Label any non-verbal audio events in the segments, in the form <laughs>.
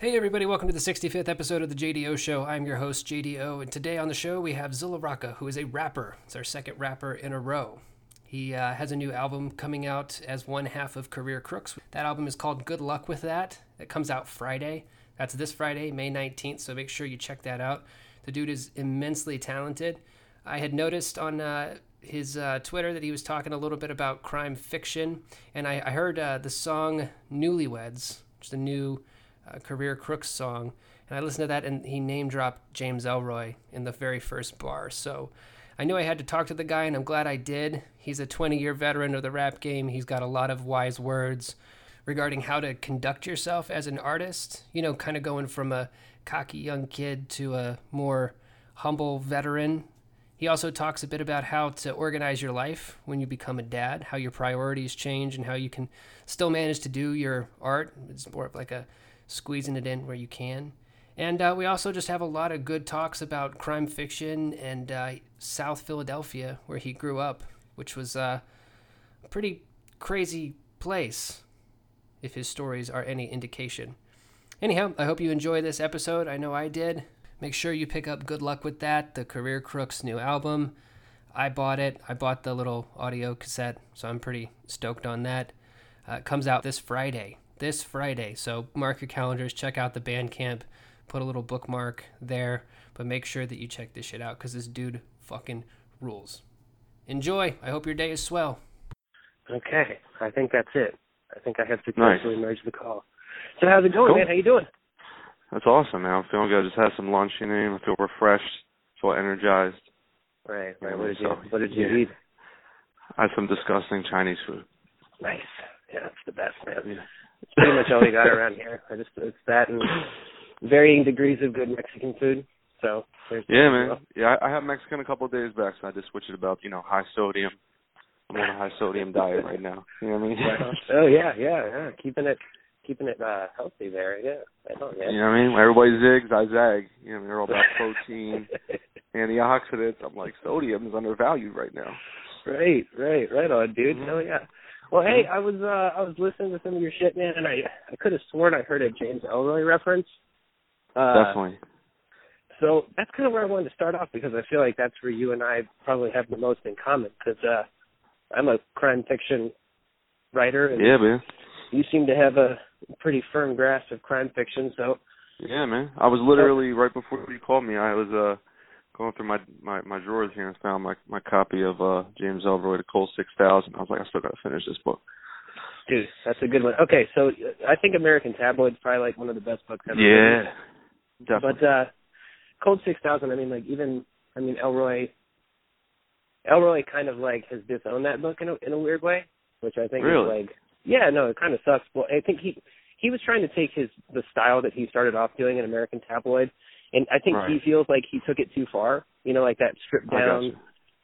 Hey, everybody, welcome to the 65th episode of the JDO Show. I'm your host, JDO, and today on the show we have Zilla Rocca, who is a rapper. It's our second rapper in a row. He uh, has a new album coming out as one half of Career Crooks. That album is called Good Luck with That. It comes out Friday. That's this Friday, May 19th, so make sure you check that out. The dude is immensely talented. I had noticed on uh, his uh, Twitter that he was talking a little bit about crime fiction, and I, I heard uh, the song Newlyweds, which is a new Career Crooks song, and I listened to that, and he name dropped James Ellroy in the very first bar. So I knew I had to talk to the guy, and I'm glad I did. He's a 20 year veteran of the rap game. He's got a lot of wise words regarding how to conduct yourself as an artist. You know, kind of going from a cocky young kid to a more humble veteran. He also talks a bit about how to organize your life when you become a dad, how your priorities change, and how you can still manage to do your art. It's more of like a squeezing it in where you can. And uh, we also just have a lot of good talks about crime fiction and uh, South Philadelphia, where he grew up, which was uh, a pretty crazy place, if his stories are any indication. Anyhow, I hope you enjoy this episode. I know I did. Make sure you pick up Good Luck with That, the Career Crooks new album. I bought it. I bought the little audio cassette, so I'm pretty stoked on that. Uh, it comes out this Friday, this Friday. So mark your calendars, check out the Bandcamp, put a little bookmark there, but make sure that you check this shit out because this dude fucking rules. Enjoy. I hope your day is swell. Okay, I think that's it. I think I have successfully nice. merged the call. So how's it going, cool. man? How you doing? That's awesome, man. I'm feeling good. I just had some lunch, you know. I feel refreshed, feel energized. Right, right. What did you What did you yeah. eat? I had some disgusting Chinese food. Nice. Yeah, that's the best, man. Yeah. It's pretty much all we got around here. I just it's that and varying degrees of good Mexican food. So yeah, man. Well. Yeah, I, I had Mexican a couple of days back, so I just switched it about you know high sodium. I'm on a high sodium diet right now. You know what I mean? oh yeah, yeah, yeah. Keeping it keeping it uh healthy there. Yeah, yeah. You know what I mean? Everybody zigs, I zag. You know, they're all about protein, <laughs> antioxidants. I'm like, sodium is undervalued right now. Right, right, right on, dude. Mm-hmm. Oh yeah. Well, hey, I was uh I was listening to some of your shit, man, and I I could have sworn I heard a James Ellroy reference. Uh, Definitely. So that's kind of where I wanted to start off because I feel like that's where you and I probably have the most in common because uh, I'm a crime fiction writer. And yeah, man. You seem to have a pretty firm grasp of crime fiction, so. Yeah, man. I was literally right before you called me. I was uh going through my my my drawers here and found my my copy of uh James Ellroy, The Cold Six Thousand. I was like, I still got to finish this book. Dude, that's a good one. Okay, so I think American Tabloid's probably like one of the best books ever. Yeah, definitely. But uh Cold Six Thousand, I mean, like even I mean Ellroy. Ellroy kind of like has disowned that book in a in a weird way, which I think really? is like yeah, no, it kind of sucks. Well, I think he he was trying to take his the style that he started off doing in American Tabloid and I think right. he feels like he took it too far. You know, like that stripped down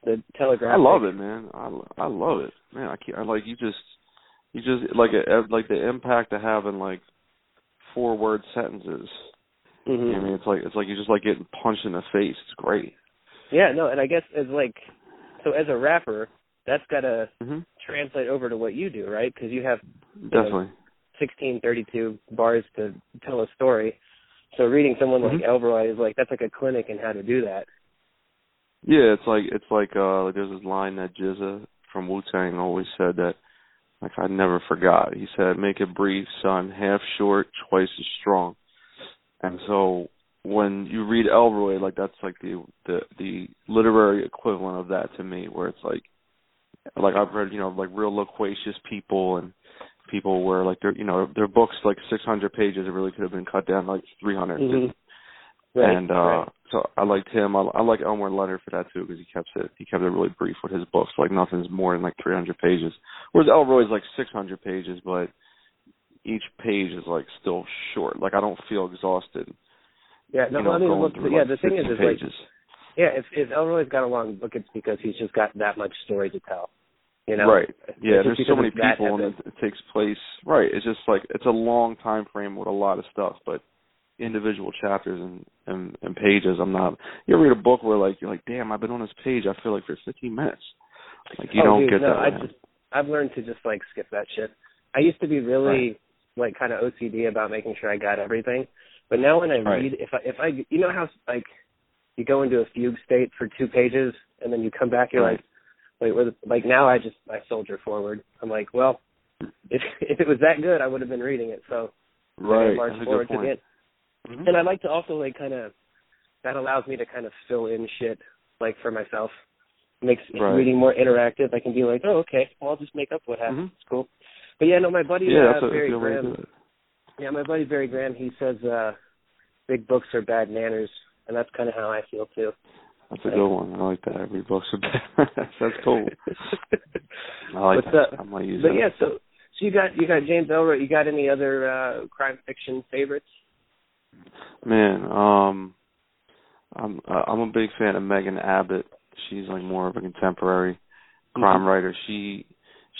the telegraph. I love it, man. I I love it, man. I can't. I like you just you just like it like the impact of having like four word sentences. Mm-hmm. I mean, it's like it's like you're just like getting punched in the face. It's great. Yeah, no, and I guess as like so as a rapper, that's got to mm-hmm. translate over to what you do, right? Because you have you definitely know, sixteen thirty two bars to tell a story. So reading someone mm-hmm. like Ellroy is like that's like a clinic in how to do that. Yeah, it's like it's like uh there's this line that GZA from Wu Tang always said that like I never forgot. He said, Make it brief, son, half short, twice as strong. And so when you read Ellroy, like that's like the the the literary equivalent of that to me, where it's like like I've read, you know, like real loquacious people and people where like their you know their books like 600 pages it really could have been cut down like 300 mm-hmm. right, and uh right. so I liked him I, I like Elmore Leonard for that too because he kept it he kept it really brief with his books like nothing's more than like 300 pages whereas Ellroy's like 600 pages but each page is like still short like I don't feel exhausted yeah no you know, I mean look, through, yeah like, the thing is, is pages. like yeah if if Ellroy's got a long book it's because he's just got that much story to tell you know? Right. Yeah, there's so many people and it, it takes place right. It's just like it's a long time frame with a lot of stuff, but individual chapters and, and, and pages I'm not you ever read a book where like you're like, damn, I've been on this page I feel like for fifteen minutes. Like you oh, don't dude, get no, that. I just I've learned to just like skip that shit. I used to be really right. like kind of OCD about making sure I got everything. But now when I Right. read, if I if I you know how like you go into a fugue state for two pages and then you come back, you're Right. like, wait, where the, like now I just I soldier forward. I'm like, well, if if it was that good, I would have been reading it. So Right. march That's forward to the end. Mhm. And I like to also like kind of that allows me to kind of fill in shit like for myself. Makes Right. reading more interactive. I can be like, oh okay, well I'll just make up what happened. Mhm. It's cool. But yeah, no, my buddy Yeah, uh, Barry Graham. Yeah, my buddy Barry Graham. He says uh big books are bad manners, and that's kind of how I feel too. That's a good one. I like that. Every book's a <laughs> bad. That's cool. I like What's that. up? I might use But that. yeah, so so you got you got James Ellroy. You got any other uh crime fiction favorites? Man, um, I'm uh, I'm a big fan of Megan Abbott. She's like more of a contemporary crime Mhm. writer. She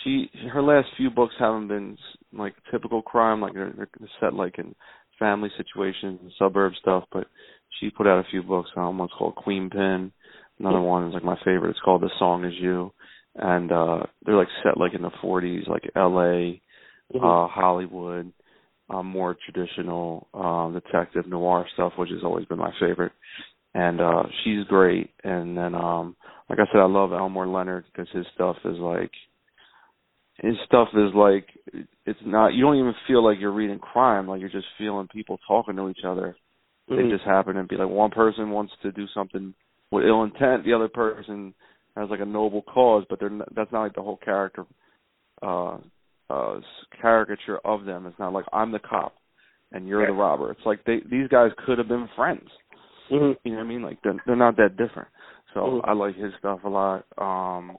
she her last few books haven't been like typical crime, like they're, they're set like in family situations and suburb stuff. But she put out a few books. Um, one's called Queenpin. Another one is like my favorite. It's called The Song Is You, and uh they're like set like in the 40s, like L.A Mhm. uh Hollywood, um more traditional um detective noir stuff, which has always been my favorite. And uh she's great. And then um like I said I love Elmore Leonard because his stuff is like his stuff is like it's not you don't even feel like you're reading crime, like you're just feeling people talking to each other. Mhm. They just happen to be like one person wants to do something with ill intent, the other person has like a noble cause, but they're not, that's not like the whole character uh uh caricature of them. It's not like I'm the cop and you're Yeah. the robber. It's like they these guys could have been friends. Mhm. You know what I mean? Like they're they're not that different. So Mhm. I like his stuff a lot. Um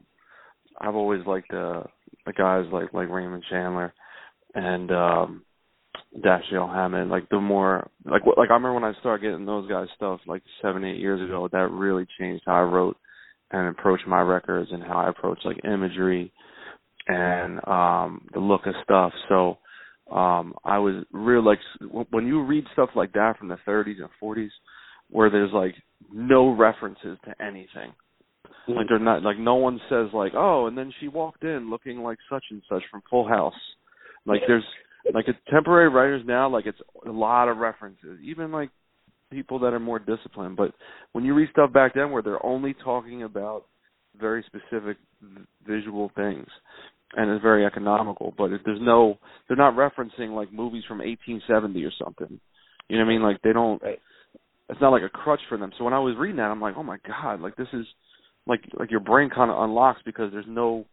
I've always liked the the guys like like Raymond Chandler and um Dashiell Hammett, like the more like like I remember when I started getting those guys stuff like seven, eight years ago, that really changed how I wrote and approached my records and how I approach like imagery and um the look of stuff. So um I was really like when you read stuff like that from the 30s and 40s where there's like no references to anything. Like they're not like no one says like, "Oh, and then she walked in looking like such and such from Full House." Like there's like contemporary writers now like it's a lot of references. Even like people that are more disciplined, but when you read stuff back then where they're only talking about very specific visual things and it's very economical, but if there's no they're not referencing like movies from 1870 or something. You know what I mean? Like they don't Right. it's not like a crutch for them. So when I was reading that, I'm like, oh my god, like this is like like your brain kind of unlocks because there's no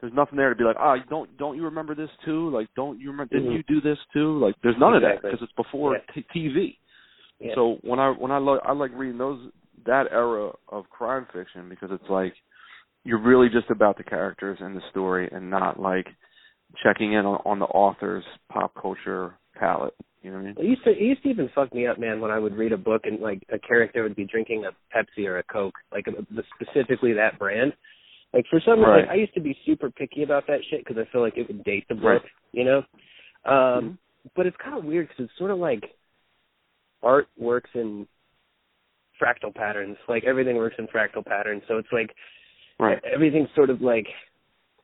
there's nothing there to be like, ah, oh, don't don't you remember this too? Like, don't you remember? Didn't Mhm. you do this too? Like, there's none of that because it's before Yeah. t- TV. Yeah. So when I when I lo- I like reading those that era of crime fiction because it's like you're really just about the characters and the story and not like checking in on, on the author's pop culture palette. You know what I mean? It used to it used to even fuck me up, man, when I would read a book and like a character would be drinking a Pepsi or a Coke, like a, the, specifically that brand. Like for some reason, Right. like, I used to be super picky about that shit because I feel like it would date the book, Right. you know. Um Mhm. But it's kind of weird because it's sort of like art works in fractal patterns. Like everything works in fractal patterns, so it's like Right. everything sort of like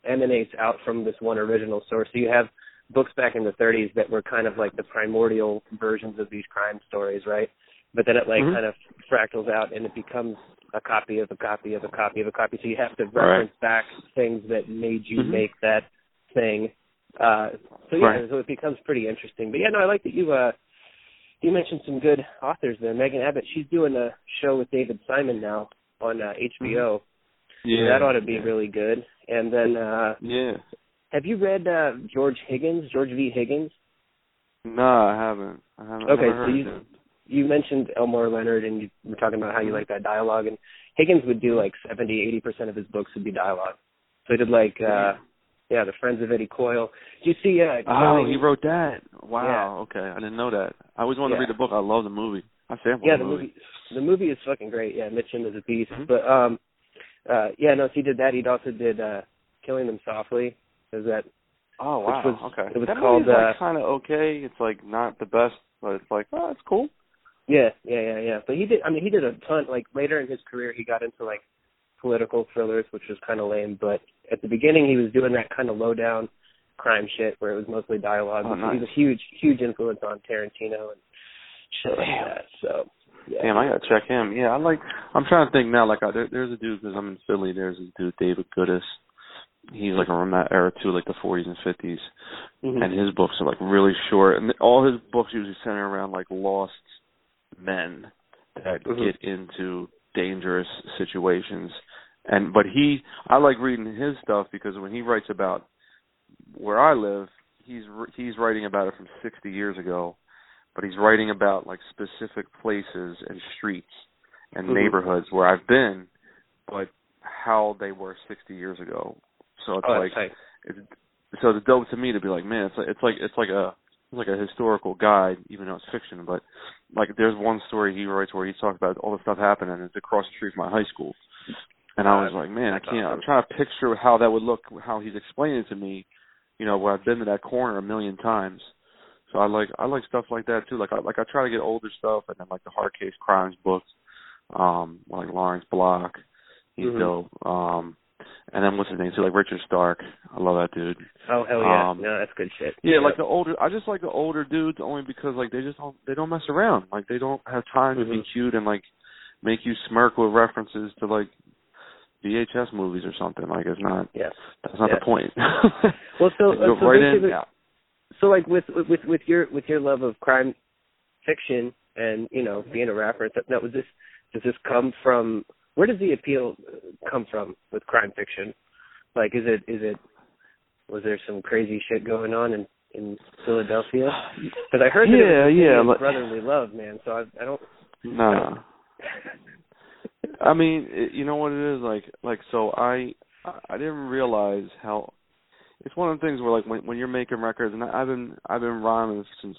emanates out from this one original source. So you have books back in the 30s that were kind of like the primordial versions of these crime stories, right? But then it like Mhm. kind of fractals out and it becomes a copy of a copy of a copy of a copy. So you have to Right. reference back things that made you Mhm. make that thing. Uh so yeah, Right. so it becomes pretty interesting. But yeah, no, I like that you uh you mentioned some good authors there. Megan Abbott, she's doing a show with David Simon now on uh, HBO. Yeah. That ought to be really good. And then uh Yeah. have you read uh George Higgins, George V. Higgins? No, I haven't. I haven't. Okay, so heard you- of him. You mentioned Elmore Leonard and you were talking about how you like that dialogue and Higgins would do like seventy, eighty percent of his books would be dialogue. So he did like uh yeah, The Friends of Eddie Coyle. Do you see uh Oh, he wrote that. Wow. Yeah. Okay, I didn't know that. I always wanted Yeah. to read the book. I love the movie. I sampled Yeah, the the movie. movie the movie is fucking great. Yeah, Mitchum is a beast. Mhm. But um uh yeah, no, so he did that. He also did uh Killing Them Softly. Is that Oh wow. was- okay. it was that called, uh, like kind of okay. It's like not the best, but it's like oh, it's cool. Yeah, yeah, yeah, yeah. But he did. I mean, he did a ton. Like later in his career, he got into like political thrillers, which was kind of lame. But at the beginning, he was doing that kind of low down crime shit where it was mostly dialogue. Oh, nice. He's a huge, huge influence on Tarantino and shit like Damn. that. So yeah. Damn, I gotta check him. Yeah, I like. I'm trying to think now. Like, I, there, there's a dude because I'm in Philly. There's a dude, David Goodis. He's like around that era too, like the 40s and 50s, Mhm. and his books are like really short. And all his books usually center around like lost men that Mhm. get into dangerous situations. And but he, I like reading his stuff because when he writes about where I live, he's he's writing about it from 60 years ago, but he's writing about like specific places and streets and Mhm. neighborhoods where I've been, but how they were 60 years ago. So it's oh, like it's so it's dope to me to be like, man, it's like it's like it's like a like a historical guide, even though it's fiction. But like, there's one story he writes where he talks about all the stuff happening, and it's across the street from my high school. And I was like, man, I can't. I'm trying to picture how that would look, how he's explaining it to me. You know, where I've been to that corner a million times. So I like I like stuff like that too. Like I like I try to get older stuff, and then like the hard case crimes books, um, like Lawrence Block. He's Mhm. dope. Um, and then what's his name too? Like Richard Stark. I love that dude. Oh hell yeah, Um, no, that's good shit. Yeah, like the older. I just like the older dudes only because like they just don't they don't mess around. Like they don't have time to be Mhm. cute and like make you smirk with references to like VHS movies or something. Like it's not. yeah. That's not Yeah. the point. <laughs> Well, so Go uh, so right in. Yeah. so like with with with your with your love of crime fiction and you know being a rapper and stuff. Now, was this does this come from? Where does the appeal come from with crime fiction? Like, is it is it was there some crazy shit going on in in Philadelphia? Because I heard that Yeah, yeah, like- brotherly love, man. So I I don't. No. <laughs> I mean, it, you know what it is like. Like, so I, I didn't realize how. It's one of the things where, like, when when you're making records, and I've been I've been rhyming since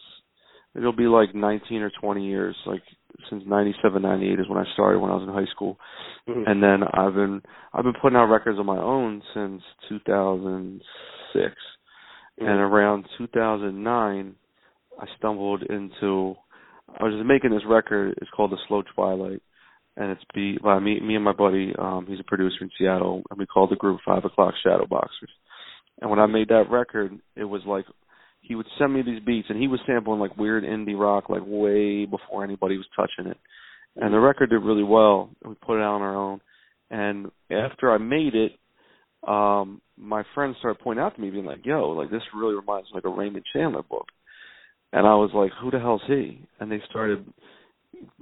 it'll be like 19 or 20 years, like since 97, 98 is when I started when I was in high school, Mhm. and then I've been I've been putting out records on my own since 2006, and around 2009, I stumbled into I was just making this record. It's called The Slow Twilight, and it's be by me, me and my buddy. Um, he's a producer in Seattle, and we called the group Five O'clock Shadow Boxers. And when I made that record, it was like he would send me these beats, and he was sampling like weird indie rock, like way before anybody was touching it. And the record did really well. and We put it out on our own. And after I made it, um, my friends started pointing out to me, being like, "Yo, like this really reminds me of like a Raymond Chandler book." And I was like, "Who the hell's he?" And they started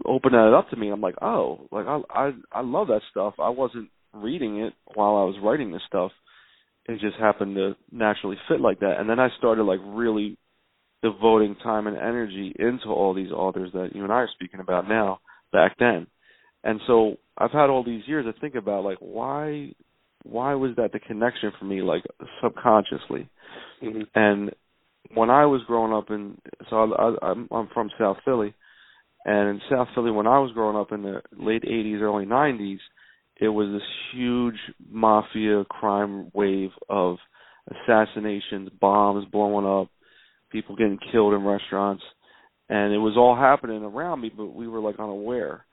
opening it up to me. I'm like, "Oh, like I I I love that stuff. I wasn't reading it while I was writing this stuff. It just happened to naturally fit like that." And then I started like really devoting time and energy into all these authors that you and I are speaking about now back then. And so I've had all these years to think about like why why was that the connection for me like subconsciously Mhm. and when I was growing up in so I, I I'm I'm from South Philly and in South Philly when I was growing up in the late 80s early 90s it was this huge mafia crime wave of assassinations bombs blowing up people getting killed in restaurants and it was all happening around me but we were like unaware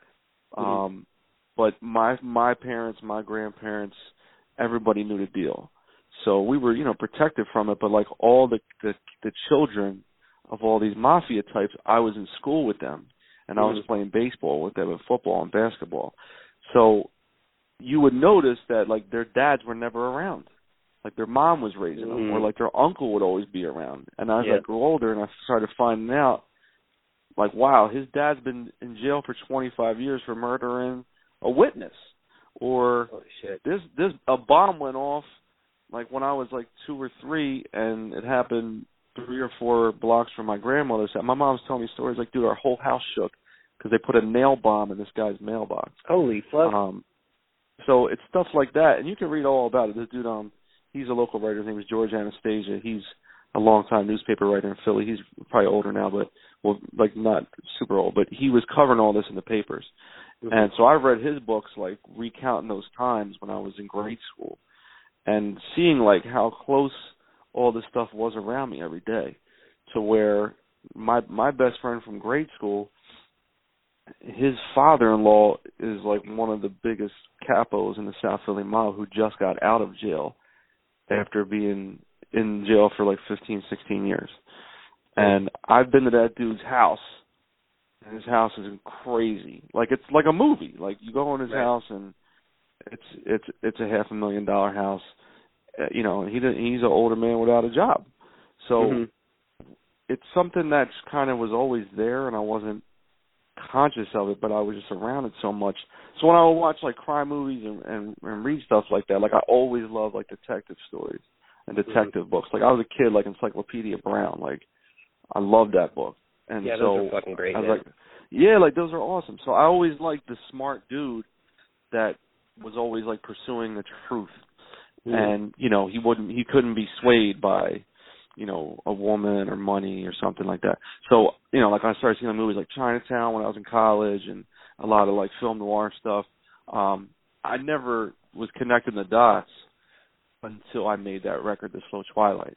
Mhm. um but my my parents my grandparents everybody knew the deal so we were you know protected from it but like all the the the children of all these mafia types i was in school with them and i was Mhm. playing baseball with them and football and basketball so you would notice that like their dads were never around like their mom was raising them or Mhm. like their uncle would always be around and as Yeah. i grew older and i started finding out like wow his dad's been in jail for 25 years for murdering a witness or this this a bomb went off like when I was like two or three, and it happened three or four blocks from my grandmother's house. My mom's telling me stories like, dude, our whole house shook because they put a nail bomb in this guy's mailbox. Holy fuck. Um, so it's stuff like that, and you can read all about it. This dude, um, he's a local writer. His name is George Anastasia. He's a longtime newspaper writer in Philly. He's probably older now, but well, like not super old. But he was covering all this in the papers. Mhm. And so I've read his books, like recounting those times when I was in grade school, and seeing like how close all this stuff was around me every day, to where my my best friend from grade school, his father-in-law is like one of the biggest capos in the South Philly mob who just got out of jail after being in jail for like fifteen, sixteen years, and I've been to that dude's house, and his house is crazy. Like it's like a movie. Like you go in his Right. house and it's it's it's a half a million dollar house. Uh, you know, he he's an older man without a job, so Mhm. it's something that's kind of was always there, and I wasn't conscious of it, but I was just around it so much. So when I would watch like crime movies and and, and read stuff like that, like I always loved like detective stories and detective books. Like I was a kid, like Encyclopedia Brown, like I loved that book, and yeah, so those are fucking great. I was man. like, yeah, like those are awesome. So I always liked the smart dude that was always like pursuing the truth, Mhm. and you know he wouldn't, he couldn't be swayed by, you know, a woman or money or something like that. So you know, like I started seeing the movies like Chinatown when I was in college, and a lot of like film noir stuff. Um, I never was connecting the dots until I made that record, The Slow Twilight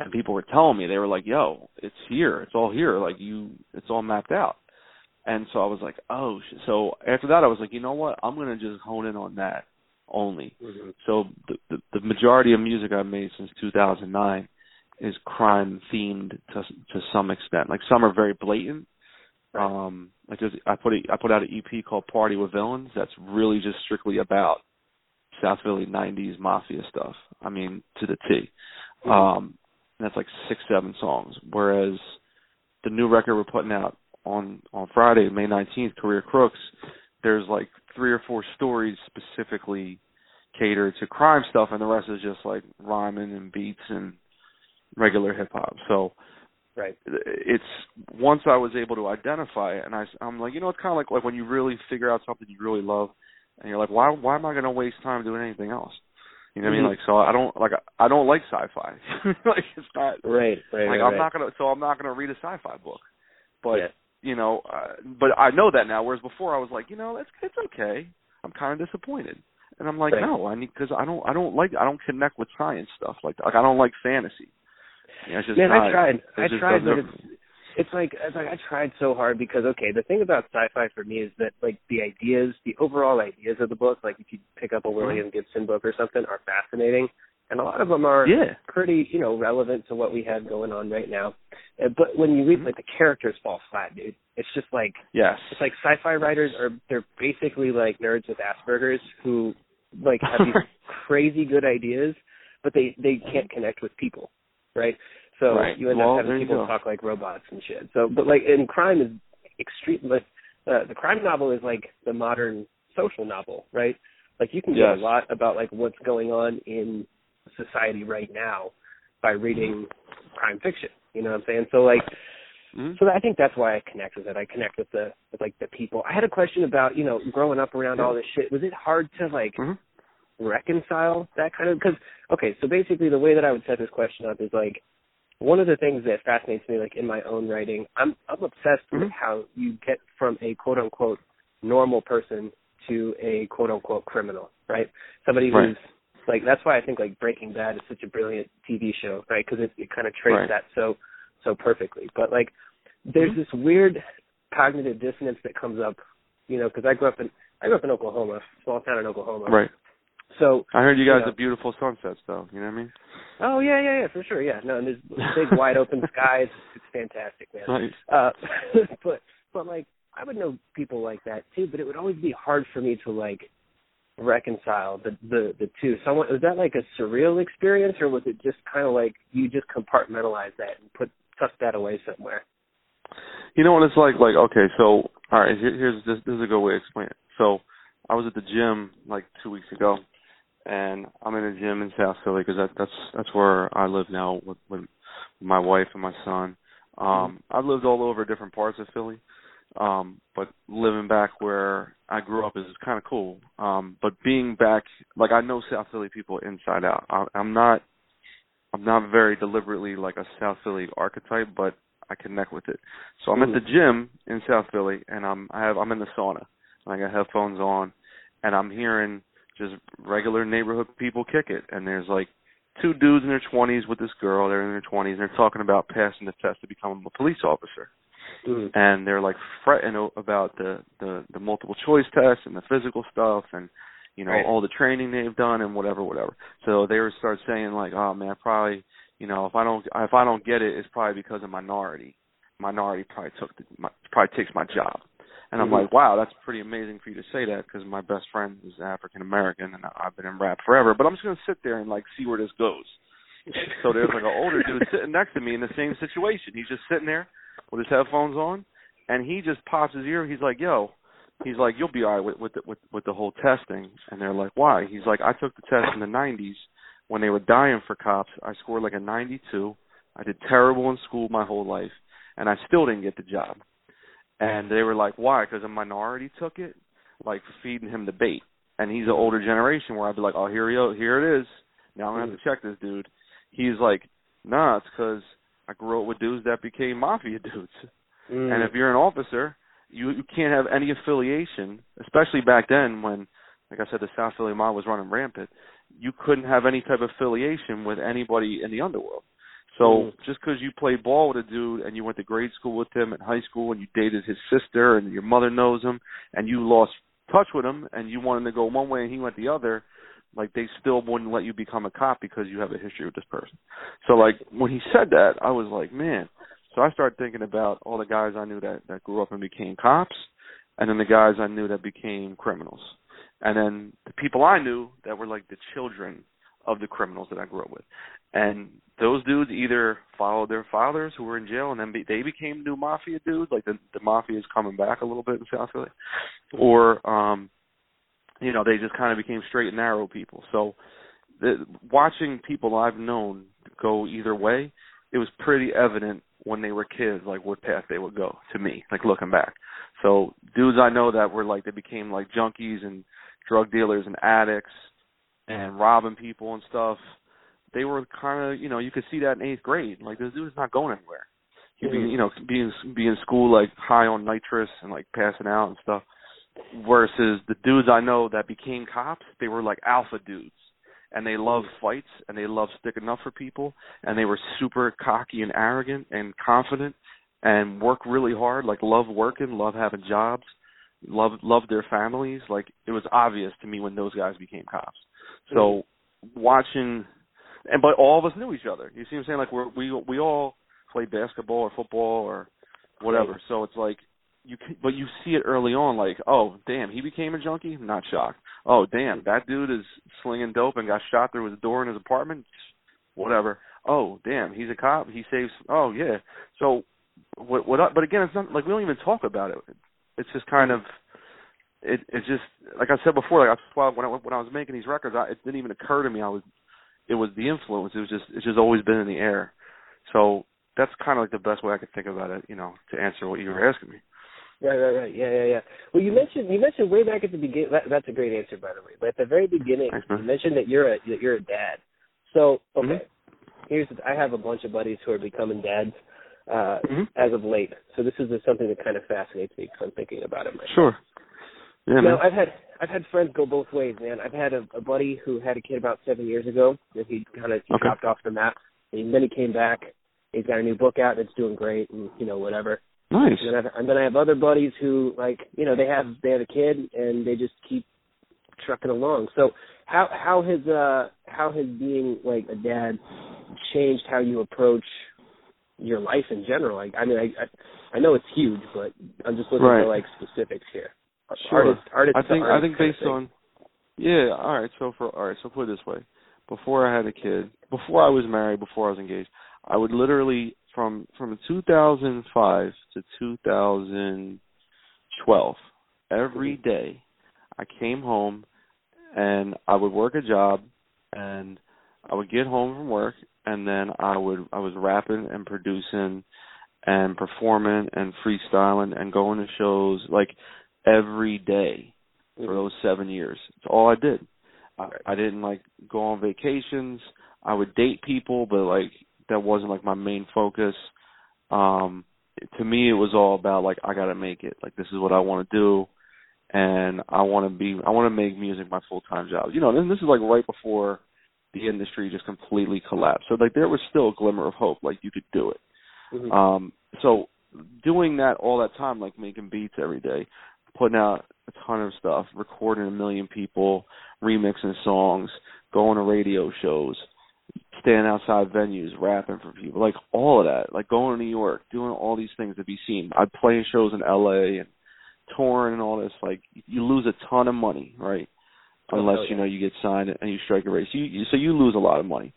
and people were telling me they were like, "Yo, it's here. It's all here. Like you, it's all mapped out." And so I was like, "Oh." So after that, I was like, "You know what? I'm gonna just hone in on that only." Mhm. So the the, the majority of music I've made since 2009 is crime themed to to some extent. Like some are very blatant. Um, like there's, I put a, I put out an EP called Party with Villains that's really just strictly about South Philly 90s mafia stuff. I mean, to the T. Um, that's like six, seven songs. Whereas the new record we're putting out on on Friday, May 19th, Career Crooks, there's like three or four stories specifically catered to crime stuff, and the rest is just like rhyming and beats and regular hip hop. So Right. it's once I was able to identify it, and I, I'm like, you know, it's kind of like like when you really figure out something you really love, and you're like, why why am I going to waste time doing anything else? You know what I Mhm. mean? Like, so I don't like I don't like sci-fi. <laughs> like it's not Right. Right. like right, I'm right. not gonna so I'm not gonna read a sci-fi book. But Yeah. you know, uh, but I know that now. Whereas before I was like, you know, it's it's okay. I'm kind of disappointed, and I'm like, Right. no, I need because I don't I don't like I don't connect with science stuff like that. Like I don't like fantasy. It's just Man, not, I tried. I tried, but it's it's like it's like I tried so hard because okay, the thing about sci-fi for me is that like the ideas, the overall ideas of the book, like if you pick up a William Gibson book or something, are fascinating, and a lot of them are yeah. pretty you know relevant to what we have going on right now. Uh, But when you read Mhm. like the characters fall flat, dude. It's just like Yes. it's like sci-fi writers are they're basically like nerds with Asperger's who like have these <laughs> crazy good ideas, but they they can't connect with people, right? So Right. you end Well, up having people talk like robots and shit. So, but like, and crime is extreme. Like, uh, the crime novel is like the modern social novel, right? Like you can get Yes. a lot about like what's going on in society right now by reading crime fiction. You know what I'm saying? So like, Mhm. so I think that's why I connect with it. I connect with the with like the people. I had a question about you know growing up around all this shit. Was it hard to like Mhm. Reconcile that kind of because okay so basically the way that i would set this question up is like one of the things that fascinates me like in my own writing i'm i'm obsessed with Mhm. how you get from a quote unquote normal person to a quote unquote criminal right somebody Right. who's like that's why i think like breaking bad is such a brilliant tv show right because it, it kind of traces Right. that so so perfectly but like there's Mhm. this weird cognitive dissonance that comes up you know because i grew up in i grew up in oklahoma small town in oklahoma Right. So I heard you guys Yeah. have beautiful sunsets, though. You know what I mean? Oh yeah, yeah, yeah, for sure. Yeah, no, and there's big wide open <laughs> skies. It's fantastic, man. Nice. Uh, <laughs> but but like I would know people like that too, but it would always be hard for me to like reconcile the the the two. Someone was that like a surreal experience, or was it just kind of like you just compartmentalize that and put tuck that away somewhere? You know what it's like? Like, okay, so all right, here, here's this, this is a good way to explain it. So, I was at the gym like two weeks ago, and I'm in a gym in South Philly because that, that's that's where I live now with, with my wife and my son. Um, I've lived all over different parts of Philly, um, but living back where I grew up is kind of cool. Um, but being back, like I know South Philly people inside out. I, I'm not, I'm not very deliberately like a South Philly archetype, but I connect with it. So I'm at the gym in South Philly, and I'm I have I'm in the sauna, and I got headphones on, and I'm hearing just regular neighborhood people kick it, and there's like two dudes in their 20s with this girl. They're in their 20s, and they're talking about passing the test to become a police officer Mm. and they're like fretting about the the the multiple choice tests and the physical stuff and you know Right. all the training they've done and whatever whatever so they would start saying like oh man probably you know, if I don't if I don't get it, it's probably because of minority. Minority probably took the, my, probably takes my job. And I'm Mhm. like, wow, that's pretty amazing for you to say that because my best friend is African American and I've been in rap forever. But I'm just gonna sit there and like see where this goes. So there's like an older dude <laughs> sitting next to me in the same situation. He's just sitting there with his headphones on, and he just pops his ear. He's like, "Yo," he's like, "You'll be all right with with the, with with the whole testing." And they're like, "Why?" He's like, "I took the test in the '90s when they were dying for cops. I scored like a 92. I did terrible in school my whole life, and I still didn't get the job." And they were like, "Why?" Because a minority took it, like feeding him the bait. And he's an older generation where I'd be like, "Oh, here he here it is." Now I'm gonna have to check this dude. He's like, "Nah, it's because I grew up with dudes that became mafia <laughs> dudes." Mm. And if you're an officer, you you can't have any affiliation, especially back then when, like I said, the South Philly mob was running rampant. You couldn't have any type of affiliation with anybody in the underworld. So Mm. just because you played ball with a dude and you went to grade school with him in high school and you dated his sister and your mother knows him and you lost touch with him and you wanted to go one way and he went the other, like they still wouldn't let you become a cop because you have a history with this person. So like when he said that, I was like, man. So I started thinking about all the guys I knew that that grew up and became cops, and then the guys I knew that became criminals, and then the people I knew that were like the children of the criminals that I grew up with, and those dudes either followed their fathers who were in jail and then be, they became new mafia dudes, like the the mafia is coming back a little bit in South Philly, or um, you know they just kind of became straight and narrow people. So the, watching people I've known go either way, it was pretty evident when they were kids, like what path they would go. To me, like looking back, so dudes I know that were like they became like junkies and drug dealers and addicts and robbing people and stuff. They were kind of, you know, you could see that in eighth grade. Like this dude's not going anywhere. He'd be, Mhm. you know, being being in school like high on nitrous and like passing out and stuff. Versus the dudes I know that became cops, they were like alpha dudes, and they loved fights and they loved sticking up for people, and they were super cocky and arrogant and confident, and work really hard. Like love working, love having jobs, love love their families. Like it was obvious to me when those guys became cops. So watching, and but all of us knew each other. You see what I'm saying? Like we're, we we all played basketball or football or whatever. So it's like you, can, but you see it early on. Like, oh damn, he became a junkie. Not shocked. Oh damn, that dude is slinging dope and got shot through his door in his apartment. Whatever. Oh damn, he's a cop. He saves. Oh yeah. So what? What? I- But again, it's not like we don't even talk about it. It's just kind of. It it's just like I said before. Like why when I when I was making these records, I, it didn't even occur to me. I was. It was the influence. It was just. It's just always been in the air. So that's kind of like the best way I could think about it. You know, to answer what you were asking me. Right, right, right. Yeah, yeah, yeah. Well, you mentioned you mentioned way back at the beginning. That, that's a great answer, by the way. But at the very beginning, Thanks, you mentioned that you're a that you're a dad. So okay, Mhm. here's I have a bunch of buddies who are becoming dads uh, Mhm. as of late. So this is just something that kind of fascinates me because I'm thinking about it myself. Sure. Yeah, man. I've had I've had friends go both ways, man. I've had a, a buddy who had a kid about seven years ago, and he kind of Okay. dropped off the map. And then he came back. He's got a new book out, and it's doing great, and you know whatever. Nice. And then, I've, and then I have other buddies who, like, you know, they have they have a kid and they just keep trucking along. So how how has uh how has being like a dad changed how you approach your life in general? Like, I mean, I I, I know it's huge, but I'm just looking Right. for like specifics here. Sure. Artist, artist, I think I think artist kind of based on yeah, all right. So for all right, so put it this way: before I had a kid, before I was married, before I was engaged, I would literally from from 2005 to 2012, every mm-hmm. day, I came home and I would work a job, and I would get home from work, and then I would I was rapping and producing and performing and freestyling and going to shows like every day for those seven years. It's all I did. I, Right. I didn't like go on vacations. I would date people, but like that wasn't like my main focus. Um to me it was all about like I got to make it. Like this is what I want to do and I want to be I want to make music my full-time job. You know, and this is like right before the industry just completely collapsed. So like there was still a glimmer of hope like you could do it. Mhm. Um, so doing that all that time, like making beats every day, putting out a ton of stuff, recording a million people, remixing songs, going to radio shows, standing outside venues, rapping for people, like all of that, like going to New York, doing all these things to be seen. I'd play shows in L.A. and touring and all this. Like you lose a ton of money, right? Oh, Unless hell yeah. you know you get signed and you strike a race, you, you so you lose a lot of money,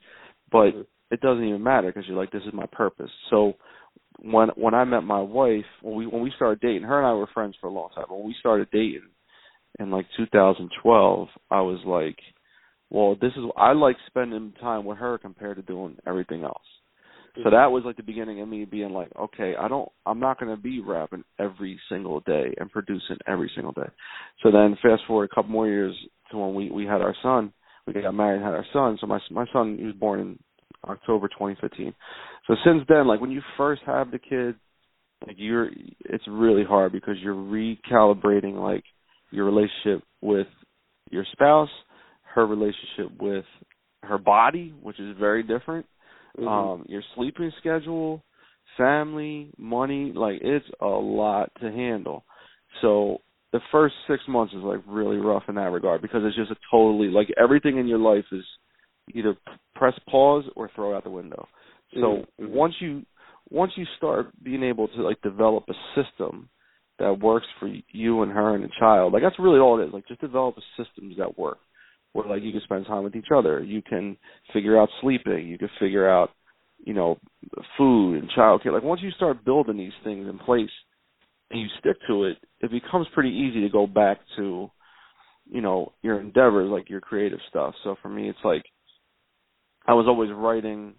but Mhm. it doesn't even matter because you're like, this is my purpose. So when when I met my wife, when we when we started dating, her and I were friends for a long time. When we started dating in like 2012, I was like, well, this is I like spending time with her compared to doing everything else. So that was like the beginning of me being like, okay, I don't, I'm not going to be rapping every single day and producing every single day. So then fast forward a couple more years to when we we had our son, we got married and had our son. So my my son he was born in October 2015. So since then, like when you first have the kid, like you're, it's really hard because you're recalibrating like your relationship with your spouse, her relationship with her body, which is very different Mhm. um your sleeping schedule family money like it's a lot to handle so the first six months is like really rough in that regard because it's just a totally like everything in your life is either press pause or throw out the window so Mhm, mhm. once you once you start being able to like develop a system that works for you and her and the child like that's really all it is like just develop systems that work where like you can spend time with each other. You can figure out sleeping. You can figure out, you know, food and childcare. Like once you start building these things in place and you stick to it, it becomes pretty easy to go back to, you know, your endeavors, like your creative stuff. So for me, it's like I was always writing.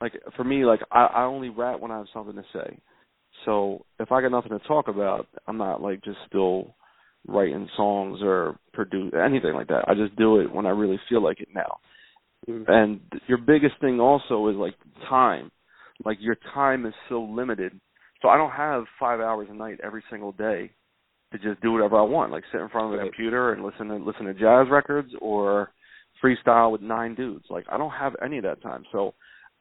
Like for me, like I, I only rap when I have something to say. So if I got nothing to talk about, I'm not like just still writing songs or produce anything like that. I just do it when I really feel like it now. Mhm. And your biggest thing also is like time. Like your time is so limited. So I don't have five hours a night every single day to just do whatever I want. Like sit in front of a Right. computer and listen to listen to jazz records or freestyle with nine dudes. Like I don't have any of that time. So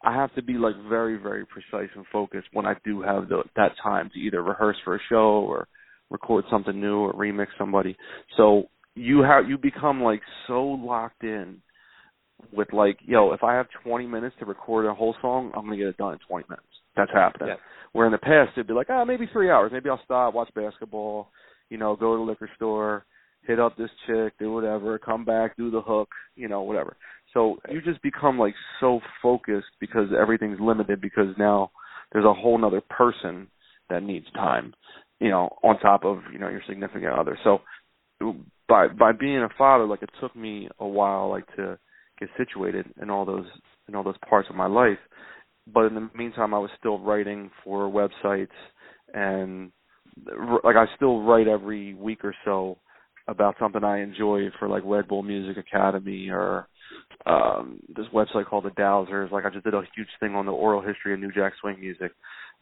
I have to be like very, very precise and focused when I do have the, that time to either rehearse for a show or record something new or remix somebody. So you have you become like so locked in with like, yo, if I have 20 minutes to record a whole song, I'm gonna get it done in 20 minutes. That's happening. Yeah. Where in the past it'd be like, ah, maybe three hours. Maybe I'll stop, watch basketball, you know, go to the liquor store, hit up this chick, do whatever, come back, do the hook, you know, whatever. So you just become like so focused because everything's limited because now there's a whole nother person that needs time, you know, on top of, you know, your significant other. So by by being a father, like it took me a while like to get situated in all those in all those parts of my life. But in the meantime I was still writing for websites and like I still write every week or so about something I enjoy for like Red Bull Music Academy or um this website called the Dowsers. Like I just did a huge thing on the oral history of New Jack Swing music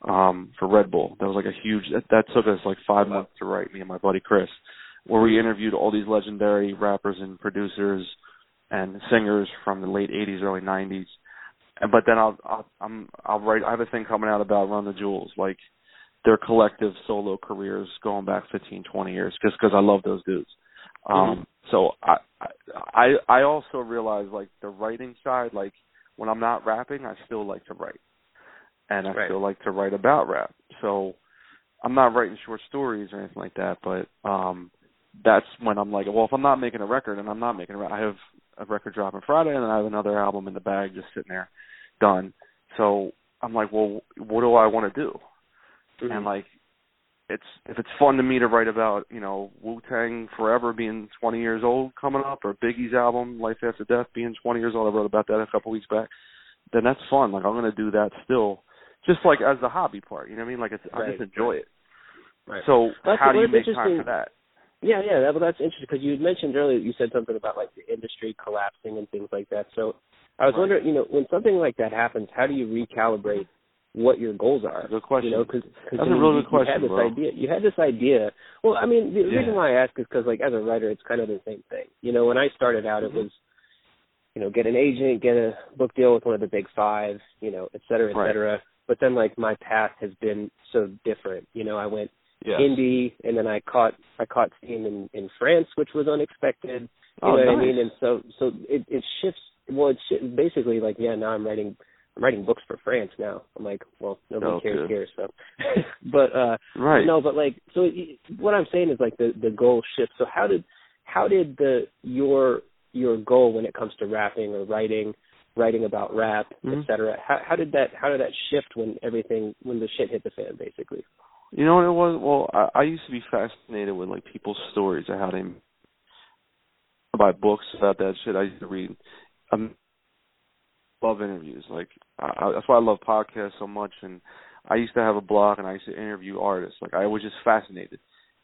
um for Red Bull. That was like a huge that, that took us like five months to write, me and my buddy Chris, where we interviewed all these legendary rappers and producers and singers from the late eighties, early nineties. And but then I'll, I'll I'm I'll write I have a thing coming out about Run the Jewels, like their collective solo careers going back 15, 20 years, just because I love those dudes. Um, so I, I I also realize like the writing side, like when I'm not rapping, I still like to write, and I Right. still like to write about rap. So I'm not writing short stories or anything like that, but um that's when I'm like, well, if I'm not making a record, and I'm not making a record, I have a record dropping Friday, and then I have another album in the bag just sitting there, done. So I'm like, well, what do I want to do? Mhm. and like it's if it's fun to me to write about you know Wu Tang Forever being 20 years old coming up or Biggie's album Life After Death being 20 years old. I wrote about that a couple weeks back. Then that's fun. Like I'm gonna do that still just like as the hobby part you know what I mean? Like it's I just enjoy it. Right. so That's- how do you make time for that? Yeah, yeah, that, well, that's interesting because you mentioned earlier you said something about like the industry collapsing and things like that. So I was Right. wondering, you know, when something like that happens, how do you recalibrate what your goals are? Good question. You know, because That's a real you, good you had question, this bro. idea. You had this idea. Well, I mean, the Yeah. reason why I ask is because, like, as a writer, it's kind of the same thing. You know, when I started out, Mhm. it was, you know, get an agent, get a book deal with one of the big five, you know, et cetera, et Right. cetera. But then, like, my path has been so different. You know, I went yes. indie, and then I caught I caught steam in in France, which was unexpected. You oh, know what. I mean? And so so it it shifts well, it's basically like yeah. Now I'm writing I'm writing books for France now. I'm like, well, nobody Oh, cares good. here, so. <laughs> but uh Right. no, but like, so what I'm saying is like the the goal shifts. So how did how did the your your goal when it comes to rapping or writing writing about rap, Mhm. et cetera, how how did that how did that shift when everything when the shit hit the fan, basically? You know what it was? Well, I, I used to be fascinated with like people's stories of how they buy books about that shit. I used to read. Um, love interviews. Like I, I, that's why I love podcasts so much. And I used to have a blog, and I used to interview artists. Like I was just fascinated,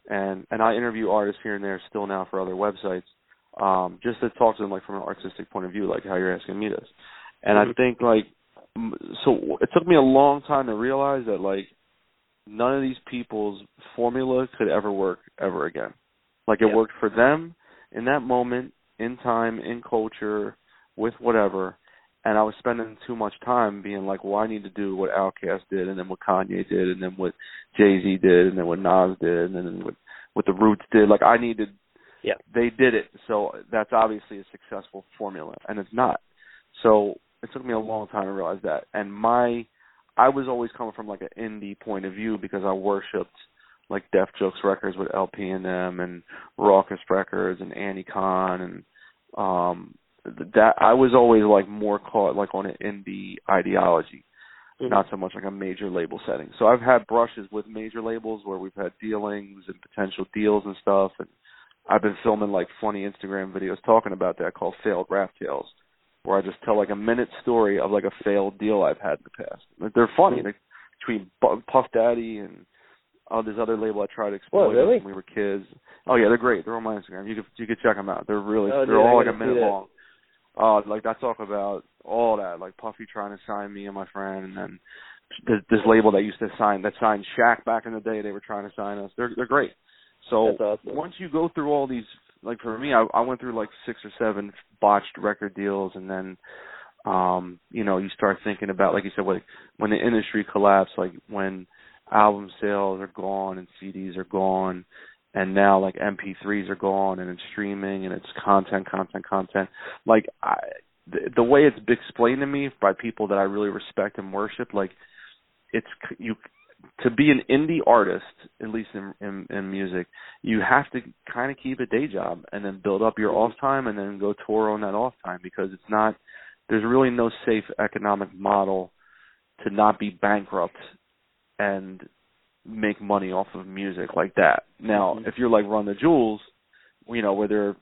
and and I interview artists here and there still now for other websites, um, just to talk to them like from an artistic point of view, like how you're asking me this. And I Mhm. think like m- so it took me a long time to realize that like none of these people's formula could ever work ever again. Like it Yeah. worked for them in that moment, in time, in culture, with whatever. And I was spending too much time being like, well, I need to do what Outkast did, and then what Kanye did, and then what Jay Z did, and then what Nas did, and then what what the Roots did. Like I needed, Yeah. they did it, so that's obviously a successful formula, and it's not. So it took me a long time to realize that. And my I was always coming from like an indie point of view because I worshipped like Def Jux Records with El-P and them and Rawkus Records and Anticon and um that I was always like more caught like on an indie ideology, Mhm. not so much like a major label setting. So I've had brushes with major labels where we've had dealings and potential deals and stuff and I've been filming like funny Instagram videos talking about that called Failed Rap Tales where I just tell like a minute story of like a failed deal I've had in the past. Like, They're funny, Mhm. like between Puff Daddy and oh, this other label I tried to exploit really? when we were kids. Oh yeah, they're great. They're on my Instagram. You could you could check them out. They're really Oh, they're dude, all like a minute long. Uh, like I talk about all that, like Puffy trying to sign me and my friend, and then this, this label that used to sign that signed Shaq back in the day. They were trying to sign us. They're they're great. So awesome. once you go through all these, like for me, I, I went through like six or seven botched record deals, and then, um, you know, you start thinking about, like you said, like when the industry collapsed, like when album sales are gone and CDs are gone, and now like MP3s are gone and it's streaming and it's content, content, content. Like I, the, the way it's explained to me by people that I really respect and worship, like it's you to be an indie artist, at least in, in in music, you have to kind of keep a day job and then build up your off time and then go tour on that off time because it's not there's really no safe economic model to not be bankrupt and make money off of music like that. Now, Mhm. if you're like Run the Jewels, you know, where they're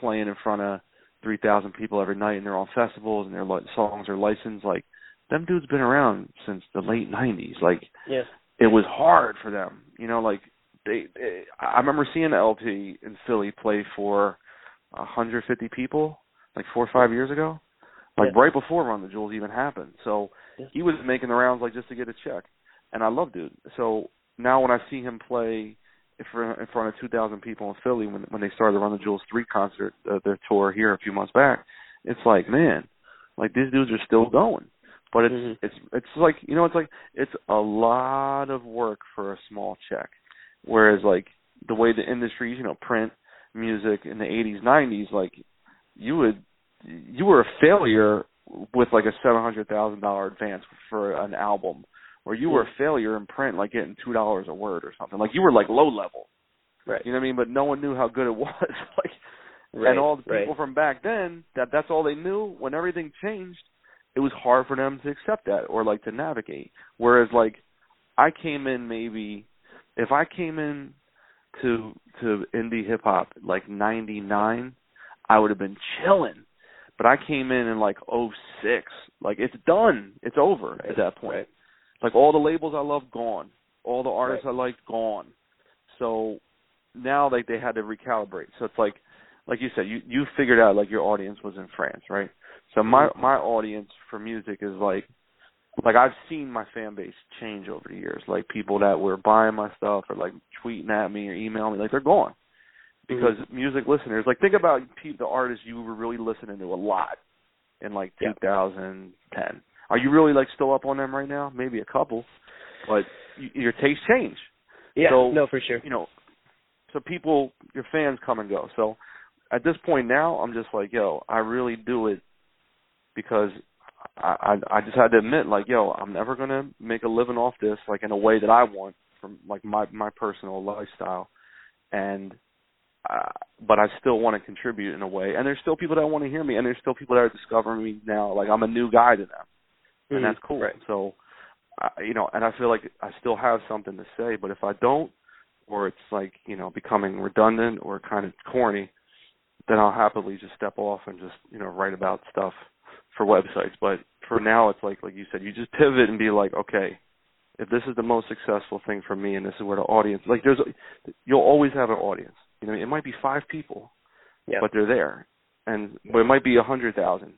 playing in front of 3,000 people every night and they're on festivals and their li- songs are licensed, like them dudes been around since the late 90s. Like Yeah. it was hard for them. You know, like they, they I remember seeing El-P in Philly play for 150 people like 4 or 5 years ago. Like Yeah. right before Run the Jewels even happened. So Yeah. he was making the rounds like just to get a check. And I love it. So now when I see him play in front in front of 2,000 people in Philly when when they started the Run the Jewels 3 concert uh, their tour here a few months back, it's like, man, like these dudes are still going. But it's Mhm. it's it's like you know it's like it's a lot of work for a small check. Whereas like the way the industry, you know, print, music in the 80s, 90s, like you would you were a failure with like a seven hundred thousand dollar advance for an album, or you were a failure in print, like getting two dollars a word or something. Like you were like low level. Right. You know what I mean? But no one knew how good it <laughs> was. like Right. and all the people right. from back then that that's all they knew when everything changed it was hard for them to accept that or like to navigate whereas like i came in maybe if i came in to to indie hip hop like 99 i would have been chilling but i came in in like oh six like it's done it's over Right. at that point Right. Like all the labels I love gone, all the artists Right. I liked gone. So now like they had to recalibrate. So it's like like you said, you you figured out like your audience was in France, right? So my Mhm. my audience for music is like like I've seen my fan base change over the years. Like people that were buying my stuff or like tweeting at me or emailing me, like they're gone because music listeners. Like think about the artists you were really listening to a lot in like Yeah. 2010. Are you really like still up on them right now? Maybe a couple, but y- your tastes change. Yeah. So- no, for sure. You know, so people, your fans come and go. So at this point now, I'm just like, yo, I really do it because I, I I just had to admit like yo I'm never gonna make a living off this like in a way that I want from like my my personal lifestyle and uh, but I still want to contribute in a way and there's still people that want to hear me and there's still people that are discovering me now like I'm a new guy to them and Mhm. that's cool Right. so uh, you know and I feel like I still have something to say but if I don't or it's like you know becoming redundant or kind of corny then I'll happily just step off and just you know write about stuff for websites. But for now, it's like like you said, you just pivot and be like, okay, if this is the most successful thing for me, and this is where the audience like there's you'll always have an audience. You know, it might be five people, Yeah. but they're there, and but it might be a hundred thousand.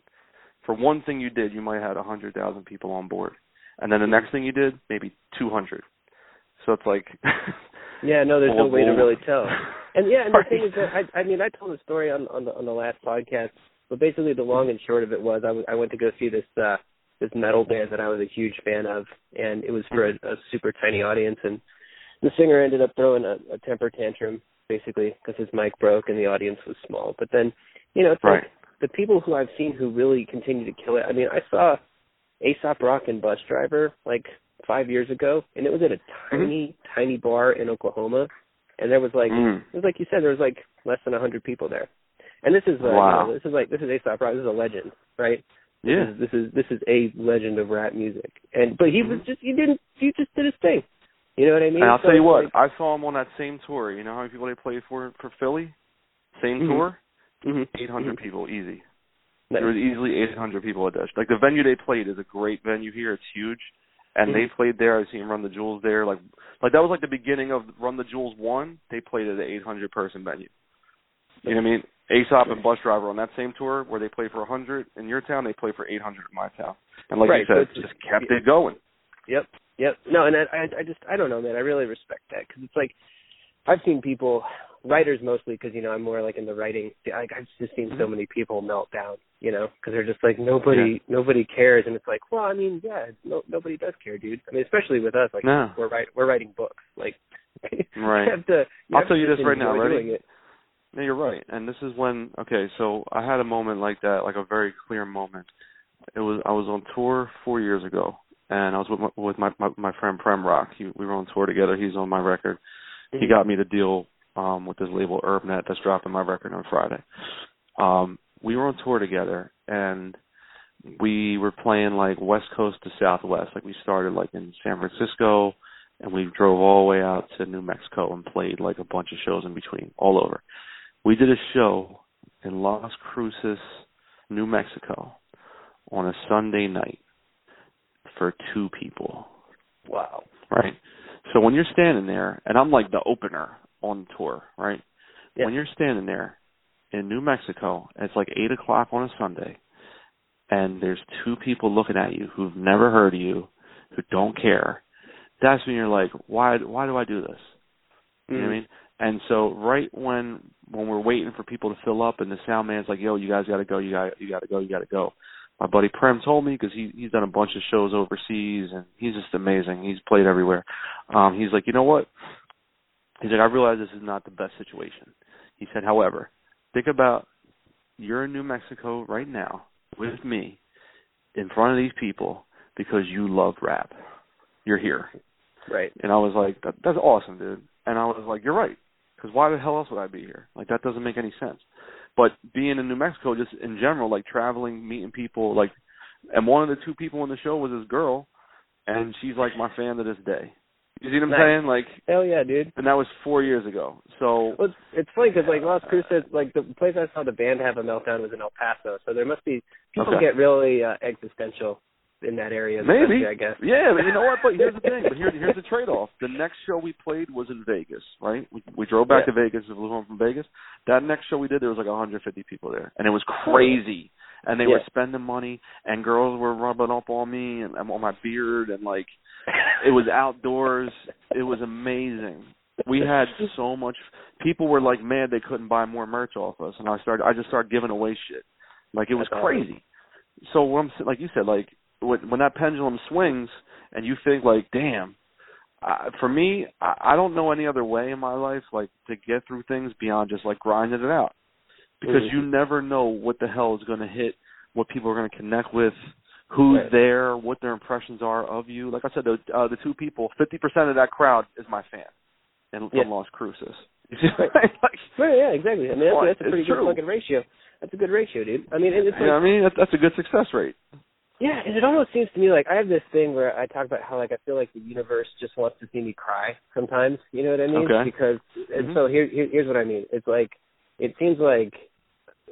For one thing you did, you might have had a hundred thousand people on board, and then the next thing you did, maybe two hundred. So it's like, <laughs> Yeah, no, there's no way to really tell. <laughs> And yeah, and the thing is that I, I mean, I told the story on on the on the last podcast, but basically the long and short of it was I, w- I went to go see this uh this metal band that I was a huge fan of, and it was for a, a super tiny audience, and the singer ended up throwing a, a temper tantrum basically because his mic broke and the audience was small. But then, you know, it's right, like the people who I've seen who really continue to kill it. I mean, I saw Aesop Rock and Bus Driver like five years ago, and it was at a tiny, tiny bar in Oklahoma, and there was like Mm. it was like you said, there was like less than a hundred people there. And this is uh, Wow. you know, this is like this is Aesop Rock. This is a legend, right? yeah, This is, this is this is a legend of rap music. And but he was Mhm. just he didn't he just did his thing. You know what I mean? And I'll So tell you what, like- I saw him on that same tour. You know how many people they played for for Philly? Same Mhm. tour, Mhm. 800 Mhm. people, easy. Nice. There was easily 800 people at that. Like the venue they played is a great venue here. It's huge, and they Mhm. played there. I've seen Run the Jewels there. Like, like that was like the beginning of Run the Jewels one. They played at an 800 person venue. You know what I mean? Aesop and Busdriver on that same tour where they play for 100 in your town, they play for 800 in my town. And like Right, you so said, it's- just kept it going. Yep, yep. No, and I, I, I just, I don't know, man. I really respect that because it's like I've seen people, writers mostly, because you know I'm more like in the writing. Like I've just seen so Mhm. many people melt down, you know, because they're just like nobody, nobody cares, and it's like, well, I mean, yeah, no, nobody does care, dude. I mean, especially with us, like No. we're write, we're writing books, like <laughs> Right. have to. You I'll have tell you this right now, ready? it. No, you're right. And this is when okay, so I had a moment like that, like a very clear moment. It was I was on tour four years ago, and I was with my, with my my, my friend Prem Rock. He, we were on tour together. He's on my record. He Mhm. got me the deal um with this label Urbnet that's dropping my record on Friday. Um, we were on tour together, and we were playing like West Coast to Southwest. Like we started like in San Francisco, and we drove all the way out to New Mexico and played like a bunch of shows in between, all over. We did a show in Las Cruces, New Mexico, on a Sunday night for two people Wow. right? So when you're standing there, and I'm like the opener on tour, right? Yeah. When you're standing there in New Mexico, it's like eight o'clock on a Sunday, and there's two people looking at you who've never heard of you, who don't care. That's when you're like, why? Why do I do this? You know what I Mhm. mean? And so right when when we're waiting for people to fill up, and the sound man's like, "Yo, you guys got to go. You got you got to go. You got to go." My buddy Prem told me because he he's done a bunch of shows overseas, and he's just amazing. He's played everywhere. Um, he's like, you know what? He's like, I realize this is not the best situation. He said, however, think about you're in New Mexico right now with me in front of these people because you love rap. You're here. Right. And I was like, that, that's awesome, dude. And I was like, you're right. Because why the hell else would I be here? Like that doesn't make any sense. But being in New Mexico, just in general, like traveling, meeting people, like, and one of the two people in the show was this girl, and she's like my fan to this day. You see what I'm Nice. saying? Like, Hell yeah, dude. and that was four years ago. So Well, it's, it's funny because like Las Cruces, like the place I saw the band have a meltdown was in El Paso, so there must be people Okay. get really uh, existential in that area. Maybe. country, I guess. Yeah, but you know what? But here's the thing. But here, here's the trade-off. The next show we played was in Vegas, right? We, we drove back Yeah. to Vegas. We flew home from Vegas. That next show we did, there was like 150 people there, and it was crazy. And they were spending money, and girls were rubbing up on me and, and on my beard, and like it was outdoors. It was amazing. We had so much. People were like mad they couldn't buy more merch off us, and I started. I just started giving away shit. Like it was crazy. So what I'm s- like you said, like when when that pendulum swings, and you think like, damn. Uh, for me, I, I don't know any other way in my life like to get through things beyond just like grinding it out, because Mhm. you never know what the hell is going to hit what people are going to connect with, who's Right. there, what their impressions are of you. Like I said, the uh, the two people, fifty percent of that crowd is my fan, and Yeah. Las Cruces. You see what I mean? like, Right, yeah, exactly. I mean, that's, Well, that's a pretty true. good fucking ratio. That's a good ratio, dude. I mean, it's you like, know I mean? That, that's a good success rate. yeah, and it almost seems to me like I have this thing where I talk about how like I feel like the universe just wants to see me cry sometimes. You know what I mean? Okay. Because and Mhm. so here, here here's what I mean. It's like it seems like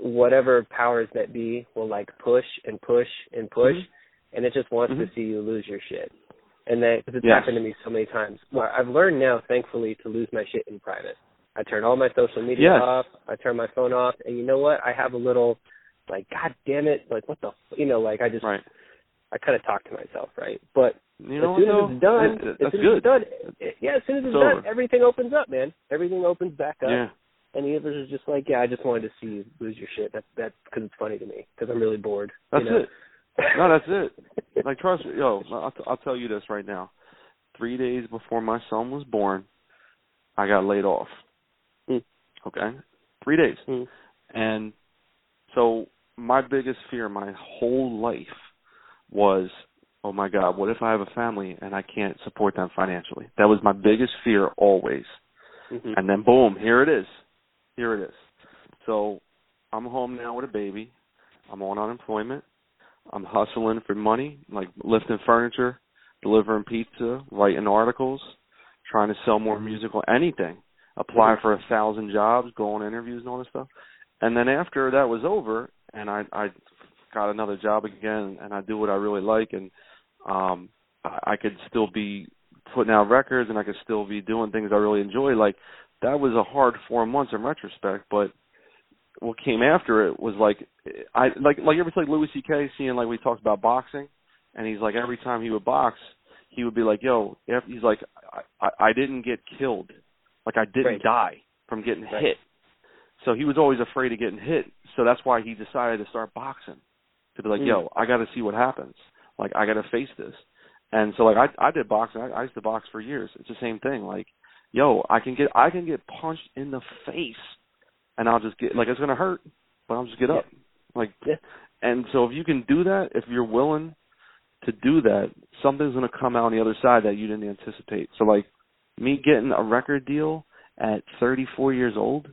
whatever powers that be will like push and push and push, Mhm. and it just wants to Mhm. see you lose your shit. And that cause it's Yes. happened to me so many times. Well, I've learned now, thankfully, to lose my shit in private. I turn all my social media Yes. off. I turn my phone off, and you know what? I have a little like, God damn it! Like, what the? f-" You know, like I just Right. I kind of talk to myself, right? But You know as soon what, as it's done? That- as soon good. as it's done, it, yeah, as soon as it's, It's done, over. everything opens up, man. Everything opens back up, Yeah. And the universe is just like, yeah, I just wanted to see you lose your shit. That's that's because it's funny to me because I'm really bored. That's you know? it. No, that's it. <laughs> Like trust me, yo, I'll, I'll tell you this right now. Three days before my son was born, I got laid off. Hmm. Okay, three days, Hmm. and so my biggest fear my whole life was, oh my God, what if I have a family and I can't support them financially? That was my biggest fear always. Mhm. And then boom, here it is. Here it is. So I'm home now with a baby. I'm on unemployment. I'm hustling for money, like lifting furniture, delivering pizza, writing articles, trying to sell more musical anything. Apply for a thousand jobs, go on interviews and all this stuff. And then after that was over and I I got another job again and I do what I really like and um I, I could still be putting out records and I could still be doing things I really enjoy. Like that was a hard four months in retrospect, but what came after it was like I like like every like Louis C.K. seeing like we talked about boxing, and he's like every time he would box, he would be like, "Yo," he's like, I, I I didn't get killed, like I didn't Right. die from getting Right. hit." So he was always afraid of getting hit. So that's why he decided to start boxing to be like, Mm. "Yo, I got to see what happens. Like I got to face this." And so like I I did boxing. I, I used to box for years. It's the same thing. Like, yo, I can get I can get punched in the face, and I'll just get like it's gonna hurt, but I'll just get up. Like, Yeah. and so if you can do that, if you're willing to do that, something's gonna come out on the other side that you didn't anticipate. So like me getting a record deal at 34 years old,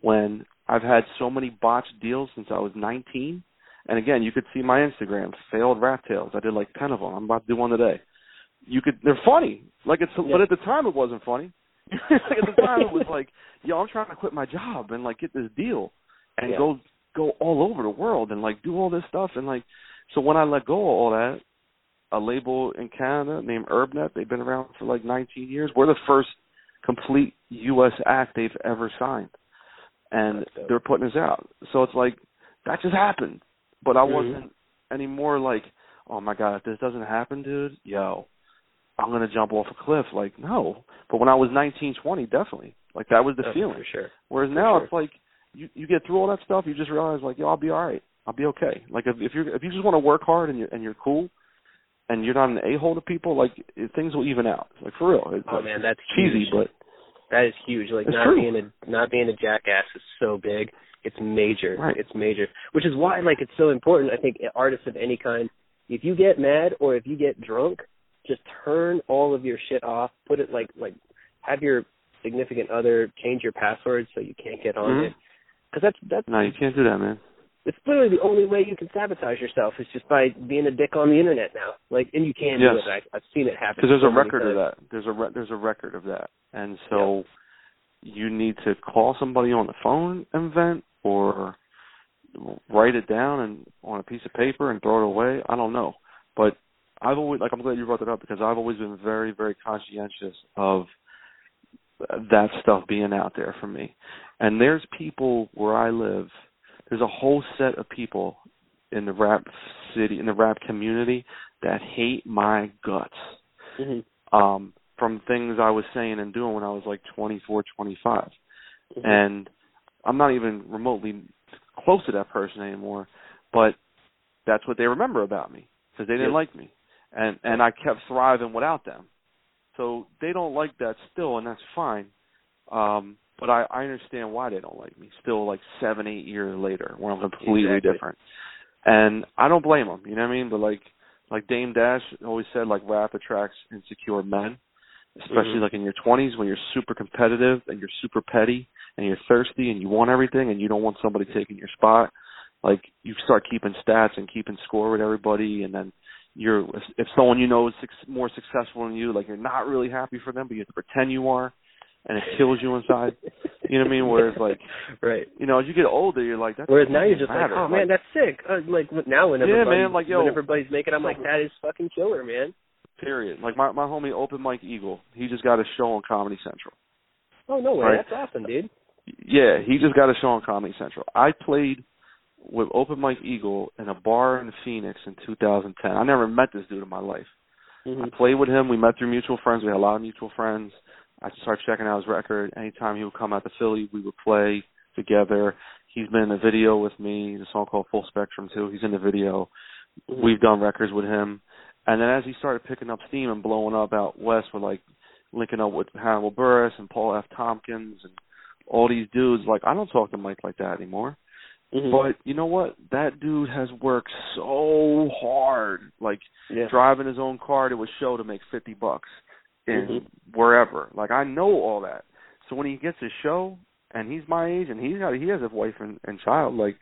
when I've had so many botched deals since I was 19. And again, you could see my Instagram, Failed Rap Tales. I did like 10 of them. I'm about to do one today. You could, they're funny. Like it's, Yeah. but at the time it wasn't funny. <laughs> like at the time it was <laughs> like, yo, I'm trying to quit my job and like get this deal and Yeah. go, go all over the world and like do all this stuff. And like, so when I let go of all that, a label in Canada named Urbnet, they've been around for like 19 years. We're the first complete U.S. act they've ever signed, and they're putting us out. So it's like that just happened, but I Mhm. wasn't anymore like, oh my god, if this doesn't happen, dude, yo, I'm gonna jump off a cliff. Like no, but when I was 19, 20, definitely, like that was the Oh, feeling. for sure. Whereas For now sure. it's like you you get through all that stuff, you just realize like, yo, I'll be all right. I'll be okay. Like if if you if you just want to work hard and you're and you're cool, and you're not an a hole to people, like it, things will even out. Like for real. It's Oh like, man, that's cheesy, huge. but that is huge. Like not true. being a not being a jackass is so big. It's major. Right. It's major. Which is why like it's so important. I think artists of any kind, if you get mad or if you get drunk, just turn all of your shit off. Put it like like have your significant other change your password so you can't get on Mhm. it. Because that's that's no, you can't do that, man. it's literally the only way you can sabotage yourself is just by being a dick on the internet now. Like, and you can Yes. do it. I, I've seen it happen. Because there's so a record of that. There's a re- there's a record of that, and so you need to call somebody on the phone and vent, or write it down and on a piece of paper and throw it away. I don't know, but I've always like I'm glad you brought that up because I've always been very very conscientious of that stuff being out there for me. And there's people where I live. There's a whole set of people in the rap city in the rap community that hate my guts Mhm. um from things I was saying and doing when I was like 24, 25. Mhm. And I'm not even remotely close to that person anymore, but that's what they remember about me because they didn't Yeah. like me. And and I kept thriving without them. So they don't like that still and that's fine. Um but I, I understand why they don't like me still like seven, eight years later when I'm completely Exactly. different. And I don't blame him, you know what I mean? But like like Dame Dash always said, like rap attracts insecure men, especially Mhm. like in your 20s when you're super competitive and you're super petty and you're thirsty and you want everything and you don't want somebody taking your spot. Like you start keeping stats and keeping score with everybody, and then you're if someone you know is more successful than you, like you're not really happy for them, but you have to pretend you are, and it kills you inside. You know what I mean? Whereas like <laughs> right. you know, as you get older, you're like that. Whereas now you're just matter. like, oh man, that's sick. Uh, like now when Yeah, everybody, man, like, yo. when everybody's making, I'm like, that is fucking killer, man. period. Like my my homie Open Mike Eagle, he just got a show on Comedy Central. Oh no way, Right. that's awesome, dude. Yeah, he just got a show on Comedy Central. I played with Open Mike Eagle in a bar in Phoenix in 2010. I never met this dude in my life. hmm I played with him. We met through mutual friends. We had a lot of mutual friends. I started checking out his record. Anytime he would come out to Philly, we would play together. He's been in a video with me, a song called Full Spectrum too. He's in the video. Mhm. We've done records with him. And then as he started picking up steam and blowing up out west, we're like linking up with Hannibal Buress and Paul F. Tompkins and all these dudes. Like I don't talk to Mike like that anymore. Mhm. But you know what? That dude has worked so hard. Like yeah. driving his own car to a show to make fifty bucks in Mhm. wherever. Like I know all that. So when he gets his show and he's my age and he's got he has a wife and, and child, like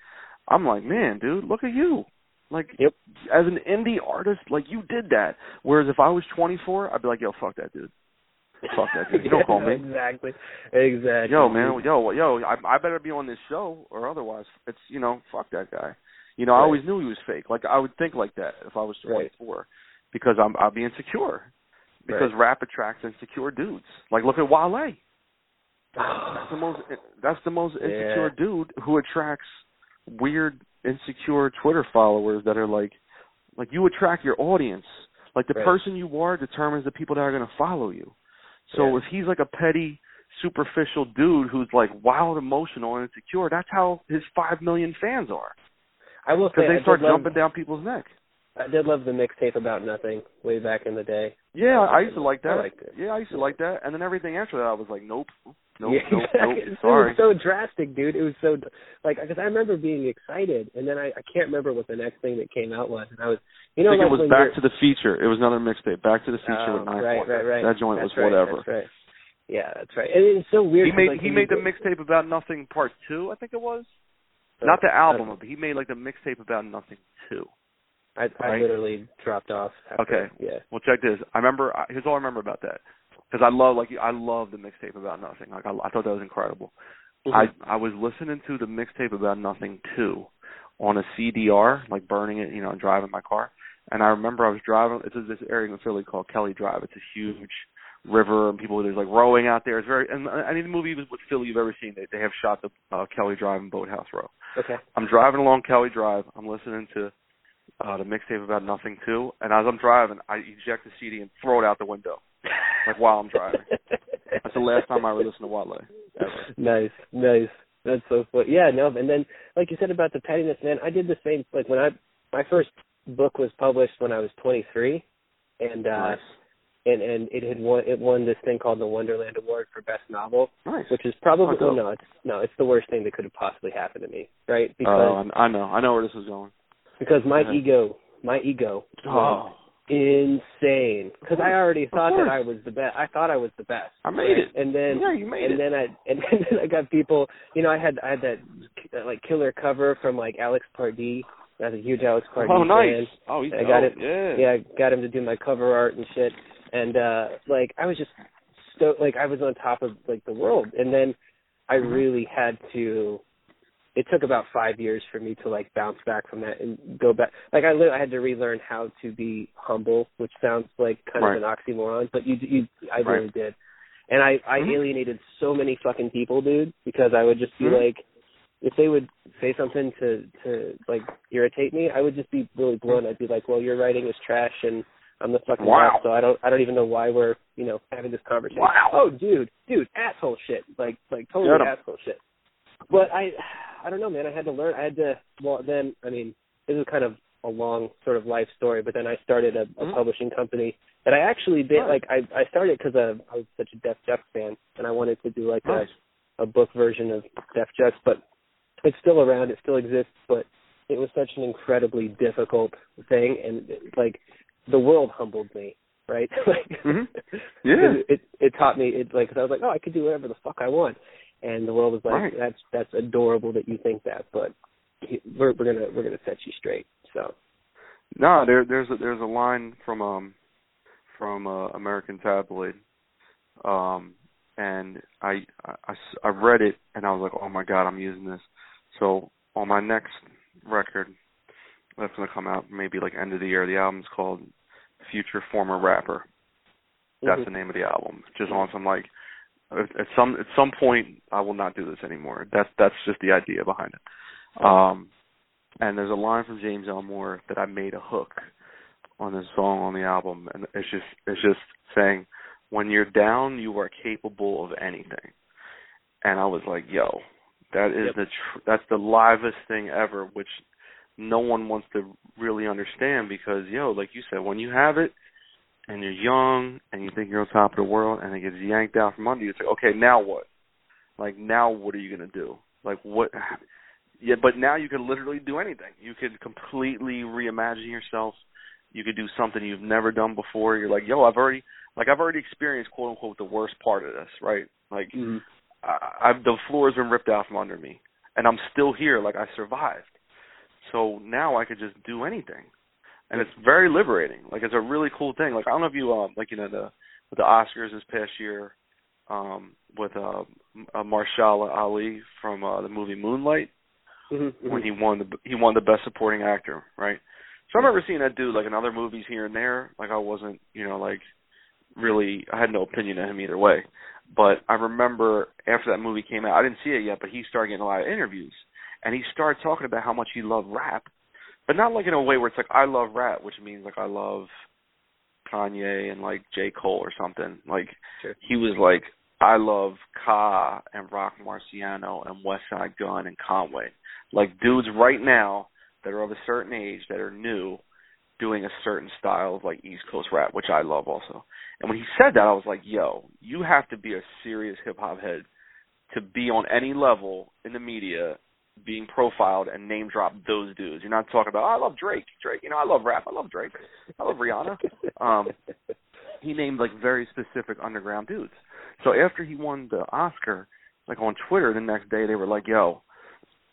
I'm like, man, dude, look at you. Like Yep. as an indie artist, like you did that. Whereas if I was 24, I'd be like, yo, fuck that dude. Fuck that dude. You <laughs> don't call me. Exactly. Exactly. Yo, man, yo, yo, I, I better be on this show, or otherwise, it's you know, fuck that guy. You know, I always knew he was fake. Like I would think like that if I was Right. 24, because I'm I'll be insecure. Because Right. rap attracts insecure dudes. Like look at Wale. That's the most. <sighs> That's the most insecure Yeah. dude who attracts weird, insecure Twitter followers that are like, like you attract your audience. Like the Right. person you are determines the people that are going to follow you. So Yeah. if he's like a petty, superficial dude who's like wild, emotional, and insecure, that's how his five million fans are. I will say Because they did start love, jumping down people's neck. I did love the mixtape about nothing way back in the day. Yeah, I used to like that. I liked it. Yeah, I used to like that. And then everything after that, I was like, nope, nope, yeah, <laughs> nope, nope. it was so drastic, dude. It was so like because I remember being excited, and then I, I can't remember what the next thing that came out was, and I was, you know, I think like it was Back you're- to the Feature. It was another mixtape. Back to the Feature Oh, with Nine right, right, right. That joint That's was right, whatever. That's right. Yeah, that's right. And it's so weird. He made like, he when made the mixtape about nothing part two. I think it was. Uh, Not the album, but he made like the mixtape about nothing two. I, I right? literally dropped off. After, Okay. Yeah. Well, check this. I remember. I- Here's all I remember about that. Because I love like I love the mixtape about nothing. Like I, I thought that was incredible. Mhm. I I was listening to the mixtape about nothing too, on a CDR, like burning it, you know, driving my car. And I remember I was driving. It's this area in Philly called Kelly Drive. It's a huge river, and people there's like rowing out there. It's very and any movie with Philly you've ever seen, they they have shot the uh, Kelly Drive and Boathouse Row. Okay. I'm driving along Kelly Drive. I'm listening to uh the mixtape about nothing too, and as I'm driving, I eject the CD and throw it out the window, like while I'm driving. <laughs> That's the last time I ever listened to Wale. Ever. nice, nice. That's so fun. Yeah, no, and then like you said about the pettiness, man, I did the same. Like when I my first book was published when I was 23, and uh Nice. and and it had won it won this thing called the Wonderland Award for best novel, Nice. which is probably Oh, no, it's no, it's the worst thing that could have possibly happened to me, right? Oh, Because I I know. I know where this is going. Because my yeah. ego, my ego Oh, insane because I already thought that. I was the best. I thought I was the best. I made it. And then yeah, you made and it. then I and <laughs> then I got people. You know, I had I had that, that like killer cover from like Alex Pardee. I was a huge Alex Pardee oh, nice. fan. Oh, he's I got it. Yeah. Yeah, I got him to do my cover art and shit. And uh like I was just so like I was on top of like the world. And then I Mhm. really had to. It took about five years for me to like bounce back from that and go back. Like I, li- I had to relearn how to be humble, which sounds like kind Right. of an oxymoron, but you, you, I Right. really did. And I, I Mhm. alienated so many fucking people, dude, because I would just be Mhm. like, if they would say something to to like irritate me, I would just be really blunt. I'd be like, well, your writing is trash, and I'm the fucking Wow. so I don't I don't even know why we're you know having this conversation. Wow. Oh, dude, dude, asshole shit, like like totally asshole shit. But I I don't know, man. I had to learn. I had to. Well, then I mean, this is kind of a long sort of life story. But then I started a, a Mhm. publishing company that I actually did. Nice. Like I I started because I, I was such a Def Jux fan, and I wanted to do like Nice. a a book version of Def Jux, but it's still around. It still exists, but it was such an incredibly difficult thing, and like the world humbled me, right? <laughs> like, <laughs> Mhm. Yeah. it, it it taught me it like 'cause I was like, oh, I could do whatever the fuck I want, and the world was like, Right. that's that's adorable that you think that, but we're we're gonna we're gonna set you straight. So No, there there's a there's a line from um from uh, American Tabloid, um, and I, I I read it and I was like, oh my god, I'm using this. So on my next record, that's gonna come out maybe like end of the year. The album's called Future Former Rapper. That's Mhm. the name of the album. Just on some like at some at some point I will not do this anymore. That's that's just the idea behind it. Um and there's a line from James Ellroy that I made a hook on this song on the album and it's just it's just saying when you're down you are capable of anything. And I was like, yo, that is Yep. the tr- that's the livest thing ever which no one wants to really understand because yo, like you said, when you have it and you're young and you think you're on top of the world and it gets yanked out from under you, it's like, okay, now what? Like now what are you gonna do? Like what <sighs> yeah, but now you can literally do anything. You can completely reimagine yourself. You could do something you've never done before. You're like, yo, I've already like I've already experienced quote unquote the worst part of this, right? Like Mhm. I, I've the floor's been ripped out from under me, and I'm still here. Like I survived. So now I could just do anything, and it's very liberating. Like it's a really cool thing. Like I don't know if you um like you know the with the Oscars this past year, um with uh, uh Mahershala Ali from uh, the movie Moonlight Mhm. when he won the he won the best supporting actor, right? So I remember seeing that dude like in other movies here and there. Like I wasn't, you know, like really I had no opinion of him either way. But I remember after that movie came out, I didn't see it yet, but he started getting a lot of interviews, and he started talking about how much he loved rap, but not like in a way where it's like I love rap, which means like I love Kanye and like J Cole or something. Like Sure. he was like I love Ka and Rock Marciano and Westside Gunn and Conway. Like dudes right now that are of a certain age that are new doing a certain style of like East Coast rap, which I love also. And when he said that I was like, yo, you have to be a serious hip hop head to be on any level in the media being profiled and name drop those dudes. You're not talking about, oh, I love Drake. Drake, you know, I love rap. I love Drake. I love Rihanna. <laughs> Um he named like very specific underground dudes. So after he won the Oscar, like on Twitter the next day they were like, "Yo,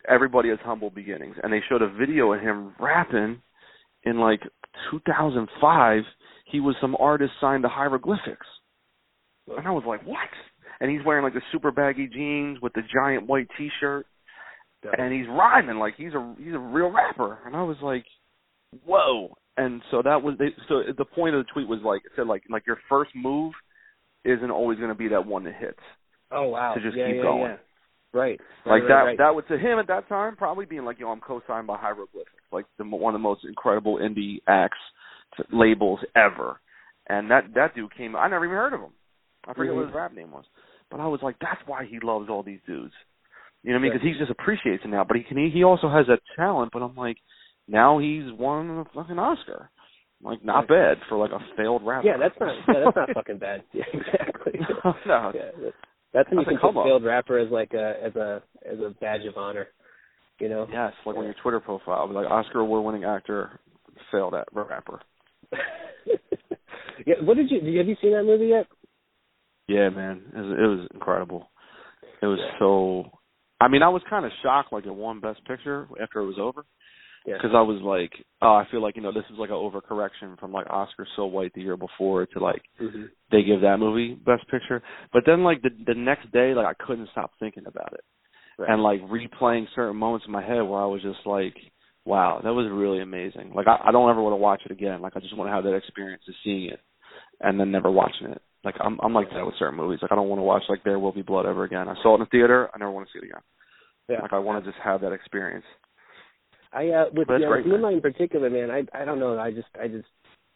everybody has humble beginnings," and they showed a video of him rapping in like 2005. He was some artist signed to Hieroglyphics, and I was like, "What?" And he's wearing like the super baggy jeans with the giant white T-shirt, and he's rhyming like he's a he's a real rapper. And I was like, "Whoa!" And so that was they, so the point of the tweet was like it said like like your first move isn't always going to be that one that hits. Oh wow. To just yeah, keep yeah, going. Yeah. Right. Like right, that right. that was to him at that time probably being like, yo, I'm co-signed by Hieroglyphics, like the one of the most incredible indie acts labels ever. And that that dude came. I never even heard of him. I forget what Mhm. his rap name was, but I was like, that's why he loves all these dudes. You know what I mean? Because he just appreciates it now. But he can. He, he also has that talent. But I'm like, now he's won a fucking Oscar. Like not bad for like a failed rapper. Yeah, that's not yeah, that's not <laughs> fucking bad. <laughs> Yeah, exactly. <laughs> no, Yeah, that- that's when you That's can a put failed rapper as like a as a as a badge of honor. You know. Yes, like on your Twitter profile, like Oscar award winning actor, failed at rapper. yeah. What did you? Did you have you seen that movie yet? Yeah, man, it was, it was incredible. It was Yeah. so. I mean, I was kind of shocked, like it won Best Picture after it was over, Yeah. because I was like, oh, I feel like you know this is like an overcorrection from like Oscar So White the year before to like hmm they give that movie Best Picture, but then like the the next day, like I couldn't stop thinking about it, Right. and like replaying certain moments in my head where I was just like, wow, that was really amazing. Like I, I don't ever want to watch it again. Like I just want to have that experience of seeing it and then never watching it. Like I'm I'm like that with certain movies. Like I don't want to watch like There Will Be Blood ever again. I saw it in the theater. I never want to see it again. Yeah. Like I want to just have that experience. I uh with yeah, great, man. Moonlight in particular, man. I I don't know. I just I just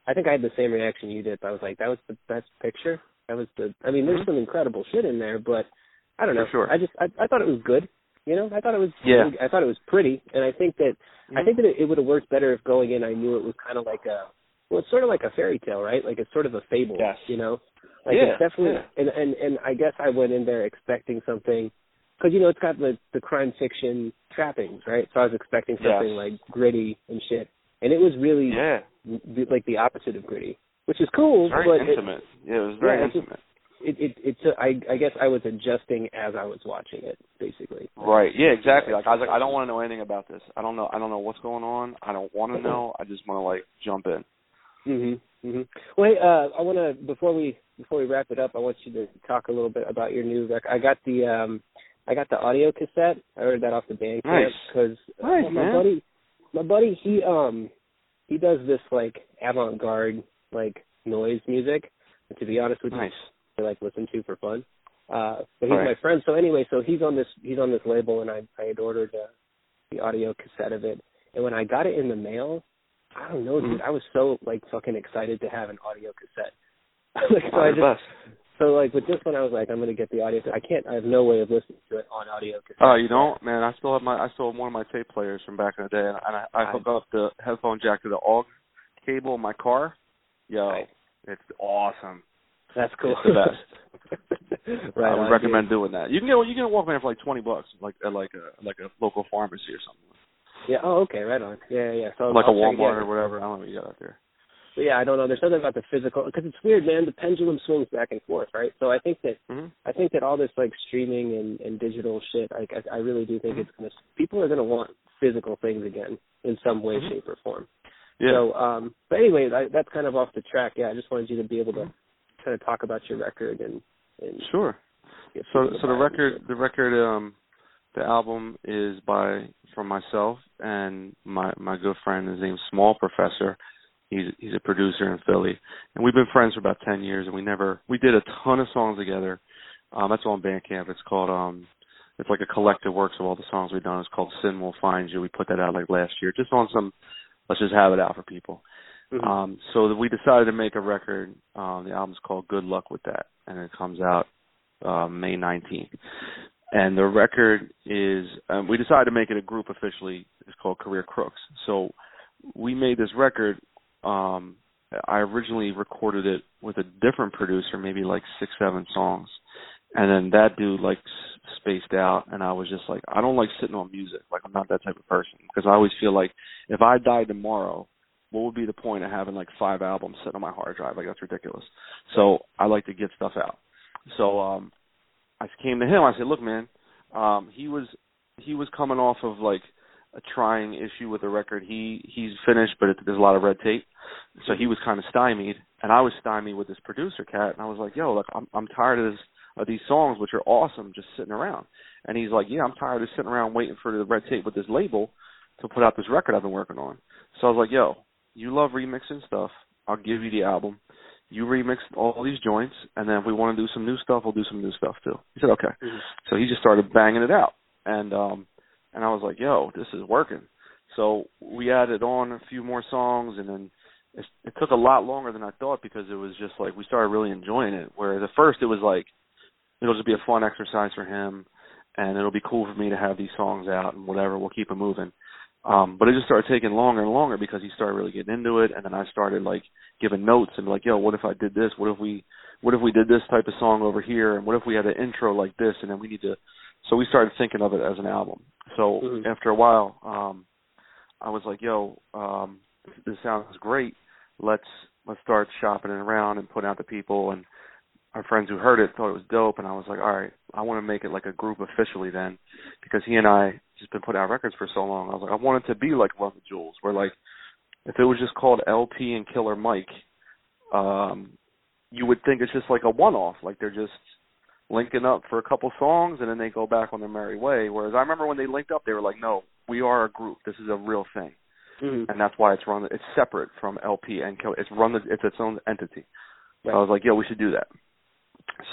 I think I had the same reaction you did. I was like, that was the best picture. That was the. I mean, there's Mhm. some incredible shit in there, but I don't know. For sure. I just I I thought it was good. You know, I thought it was. Yeah. I thought it was pretty, and I think that I Mhm. think that it, it would have worked better if going in I knew it was kind of like a. Well, it's sort of like a fairy tale, right? Like it's sort of a fable. Yes. You know. Like Yeah, it's definitely yeah. and and and I guess I went in there expecting something because you know it's got the the crime fiction trappings, right? So I was expecting something Yes. like gritty and shit, and it was really Yeah, like the opposite of gritty, which is cool. very but it, intimate. yeah, it was very Yeah, intimate. it it it took, I I guess I was adjusting as I was watching it, basically. Right. Yeah, exactly. Like I was like, I don't want to know anything about this. I don't know. I don't know what's going on. I don't want to know. I just want to like jump in. Mhm. Mhm. Well, hey, uh, I want to before we before we wrap it up, I want you to talk a little bit about your new record. I got the um I got the audio cassette. I heard that off the Nice. because Nice, my buddy my buddy he um he does this like avant-garde like noise music. And to be honest with you, Nice. I like listen to for fun. Uh, but he's Right. my friend. So anyway, so he's on this he's on this label, and I I had ordered uh, the audio cassette of it. And when I got it in the mail, I don't know, dude. Mhm. I was so like fucking excited to have an audio cassette. <laughs> like, so I just so like with this one, I was like, I'm gonna get the audio. I can't. I have no way of listening to it on audio cassette. Oh, you don't, man. I still have my. I still have one of my tape players from back in the day, and I, I hook up the headphone jack to the aux cable in my car. Yo, Right. it's awesome. That's cool. It's the best. <laughs> right. I would on, recommend doing that. You can get you can walk a Walkman for like twenty bucks, like at like a like a local pharmacy or something. Yeah. Oh, okay. Right on. Yeah, yeah. So like I'll a Walmart or whatever. I don't know what you got out there. Yeah, I don't know. There's something about the physical because it's weird, man. The pendulum swings back and forth, right? So I think that hmm I think that all this like streaming and, and digital shit, like I, I really do think Mhm. it's gonna people are gonna want physical things again in some way, Mhm. shape, or form. Yeah. So, um, but anyway, I, that's kind of off the track. Yeah, I just wanted you to be able to kind of talk about your record and and sure. So so the buy it and record the record um the album is by from myself and my my good friend his name's Small Professor. He's he's a producer in Philly. And we've been friends for about ten years and we never we did a ton of songs together. Um that's on Bandcamp. It's called um it's like a collective works of all the songs we've done. It's called Sin Will Find You. We put that out like last year. Just on some let's just have it out for people. Mhm. Um, so that we decided to make a record. Um, the album's called Good Luck with That, and it comes out uh, May 19th. And the record is, um, we decided to make it a group officially. It's called Career Crooks. So we made this record. Um, I originally recorded it with a different producer, maybe like six, seven songs. And then that dude like spaced out, and I was just like, I don't like sitting on music. Like I'm not that type of person because I always feel like if I died tomorrow, what would be the point of having like five albums sitting on my hard drive? Like that's ridiculous. So I like to get stuff out. So um I came to him, I said, Look man, um he was he was coming off of like a trying issue with the record. He he's finished but it, there's a lot of red tape. So he was kind of stymied and I was stymied with this producer cat and I was like, Yo, look, I'm I'm tired of this of these songs which are awesome just sitting around. And he's like, Yeah, I'm tired of sitting around waiting for the red tape with this label to put out this record I've been working on. So I was like, Yo, you love remixing stuff. I'll give you the album. You remix all these joints, and then if we want to do some new stuff, we'll do some new stuff too. He said, okay. Mhm. So he just started banging it out, and um, and I was like, yo, this is working. So we added on a few more songs, and then it, it took a lot longer than I thought because it was just like we started really enjoying it. Whereas at first it was like it'll just be a fun exercise for him, and it'll be cool for me to have these songs out and whatever. We'll keep it moving. Um, but it just started taking longer and longer because he started really getting into it, and then I started like giving notes and like, yo, what if I did this? What if we, what if we did this type of song over here? And what if we had an intro like this? And then we need to. So we started thinking of it as an album. So Mhm. after a while, um, I was like, yo, um, this sounds great. Let's let's start shopping it around and putting out to people. And our friends who heard it thought it was dope, and I was like, all right, I want to make it like a group officially then, because he and I just been putting out records for so long. I was like, I want it to be like Love the Jewels, where like if it was just called El-P and Killer Mike, um, you would think it's just like a one-off, like they're just linking up for a couple songs and then they go back on their merry way. Whereas I remember when they linked up, they were like, no, we are a group. This is a real thing, Mhm. and that's why it's run. It's separate from El-P and Killer. It's run. It's its own entity. So I was like, yeah, we should do that.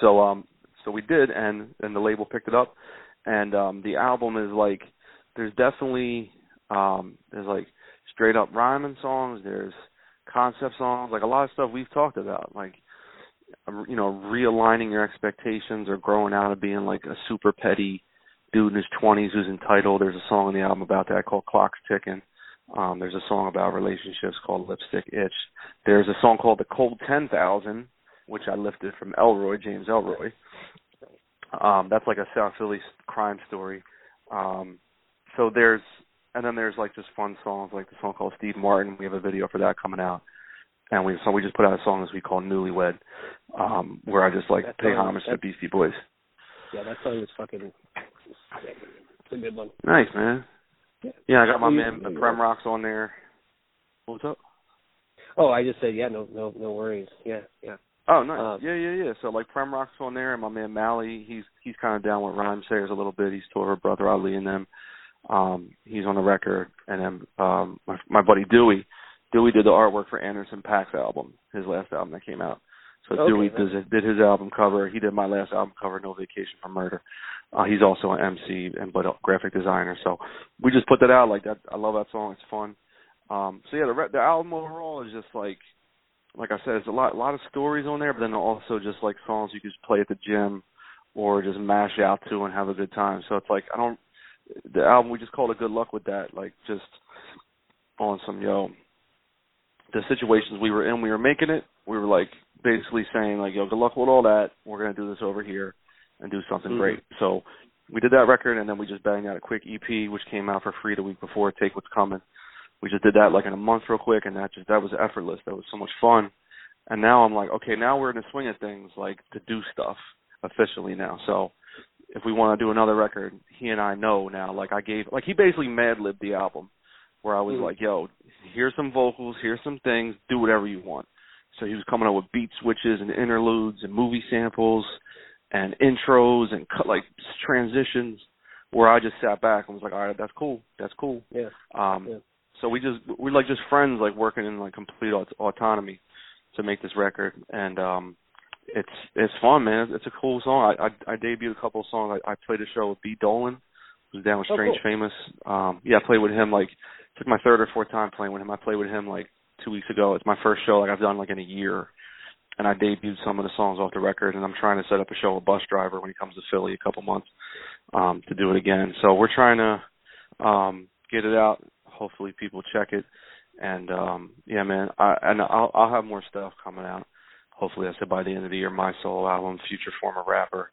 So um, so we did, and and the label picked it up, and um, the album is like, there's definitely um, there's like straight up rhyming songs. There's concept songs, like a lot of stuff we've talked about, like you know, realigning your expectations or growing out of being like a super petty dude in his twenties who's entitled. There's a song on the album about that called Clock's Ticking. Um, there's a song about relationships called Lipstick Itch. There's a song called The Cold Ten Thousand, which I lifted from Ellroy, James Ellroy. Um, that's like a South Philly crime story. Um, so there's and then there's like just fun songs like the song called Steve Martin. We have a video for that coming out. And we so we just put out a song as we call Newlywed, um, where I just like That pay homage to the Beastie Boys. Yeah, that song was fucking. It's a good one. Nice man. Yeah. Yeah, I got my man you- Prem Rocks on there. What's up? Oh, I just said yeah. No, no, no worries. Yeah, yeah. Oh, nice. Um, yeah, yeah, yeah. So like Prem Rock's on there, and my man Mally, he's he's kind of down with Rhyme Sayers a little bit. He's toured with Brother Ali and them. Um, he's on the record, and then um, my my buddy Dewey, Dewey did the artwork for Anderson Paak's album, his last album that came out. So Okay, Dewey nice. did, his album cover. He did my last album cover, No Vacation for Murder. Uh, he's also an MC and but a graphic designer. So we just put that out like that. I love that song. It's fun. Um, so yeah, the re- the album overall is just like like I said, it's a lot a lot of stories on there, but then also just like songs you could just play at the gym or just mash out to and have a good time. So it's like I don't the album we just called it good luck with that, like just on some yo the situations we were in, we were making it, we were like basically saying like, yo, good luck with all that. We're gonna do this over here and do something Mhm. great. So we did that record and then we just banged out a quick EP which came out for free the week before, Take What's Coming we just did that like in a month real quick and that just that was effortless that was so much fun and now i'm like okay now we're in the swing of things like to do stuff officially now so if we want to do another record he and i know now like i gave like he basically mad libbed the album where i was Mhm. like yo here's some vocals here's some things do whatever you want. So he was coming up with beat switches and interludes and movie samples and intros and cut like transitions where i just sat back and was like all right that's cool. That's cool. Yeah. um Yeah. so we just we're like just friends like working in like complete aut- autonomy to make this record. And um it's it's fun man. It's a cool song. I i, I debuted a couple of songs. I, I played a show with b. Dolan who's down with Oh, strange cool. famous. Um yeah i played with him like took my third or fourth time playing with him. I played with him like two weeks ago. It's my first show like i've done like in a year. And i debuted some of the songs off the record and i'm trying to set up a show with Busdriver when he comes to philly a couple months um to do it again. So we're trying to um get it out. Hopefully people check it. And um yeah man i and i'll i'll have more stuff coming out hopefully i said by the end of the year. My solo album future former rapper.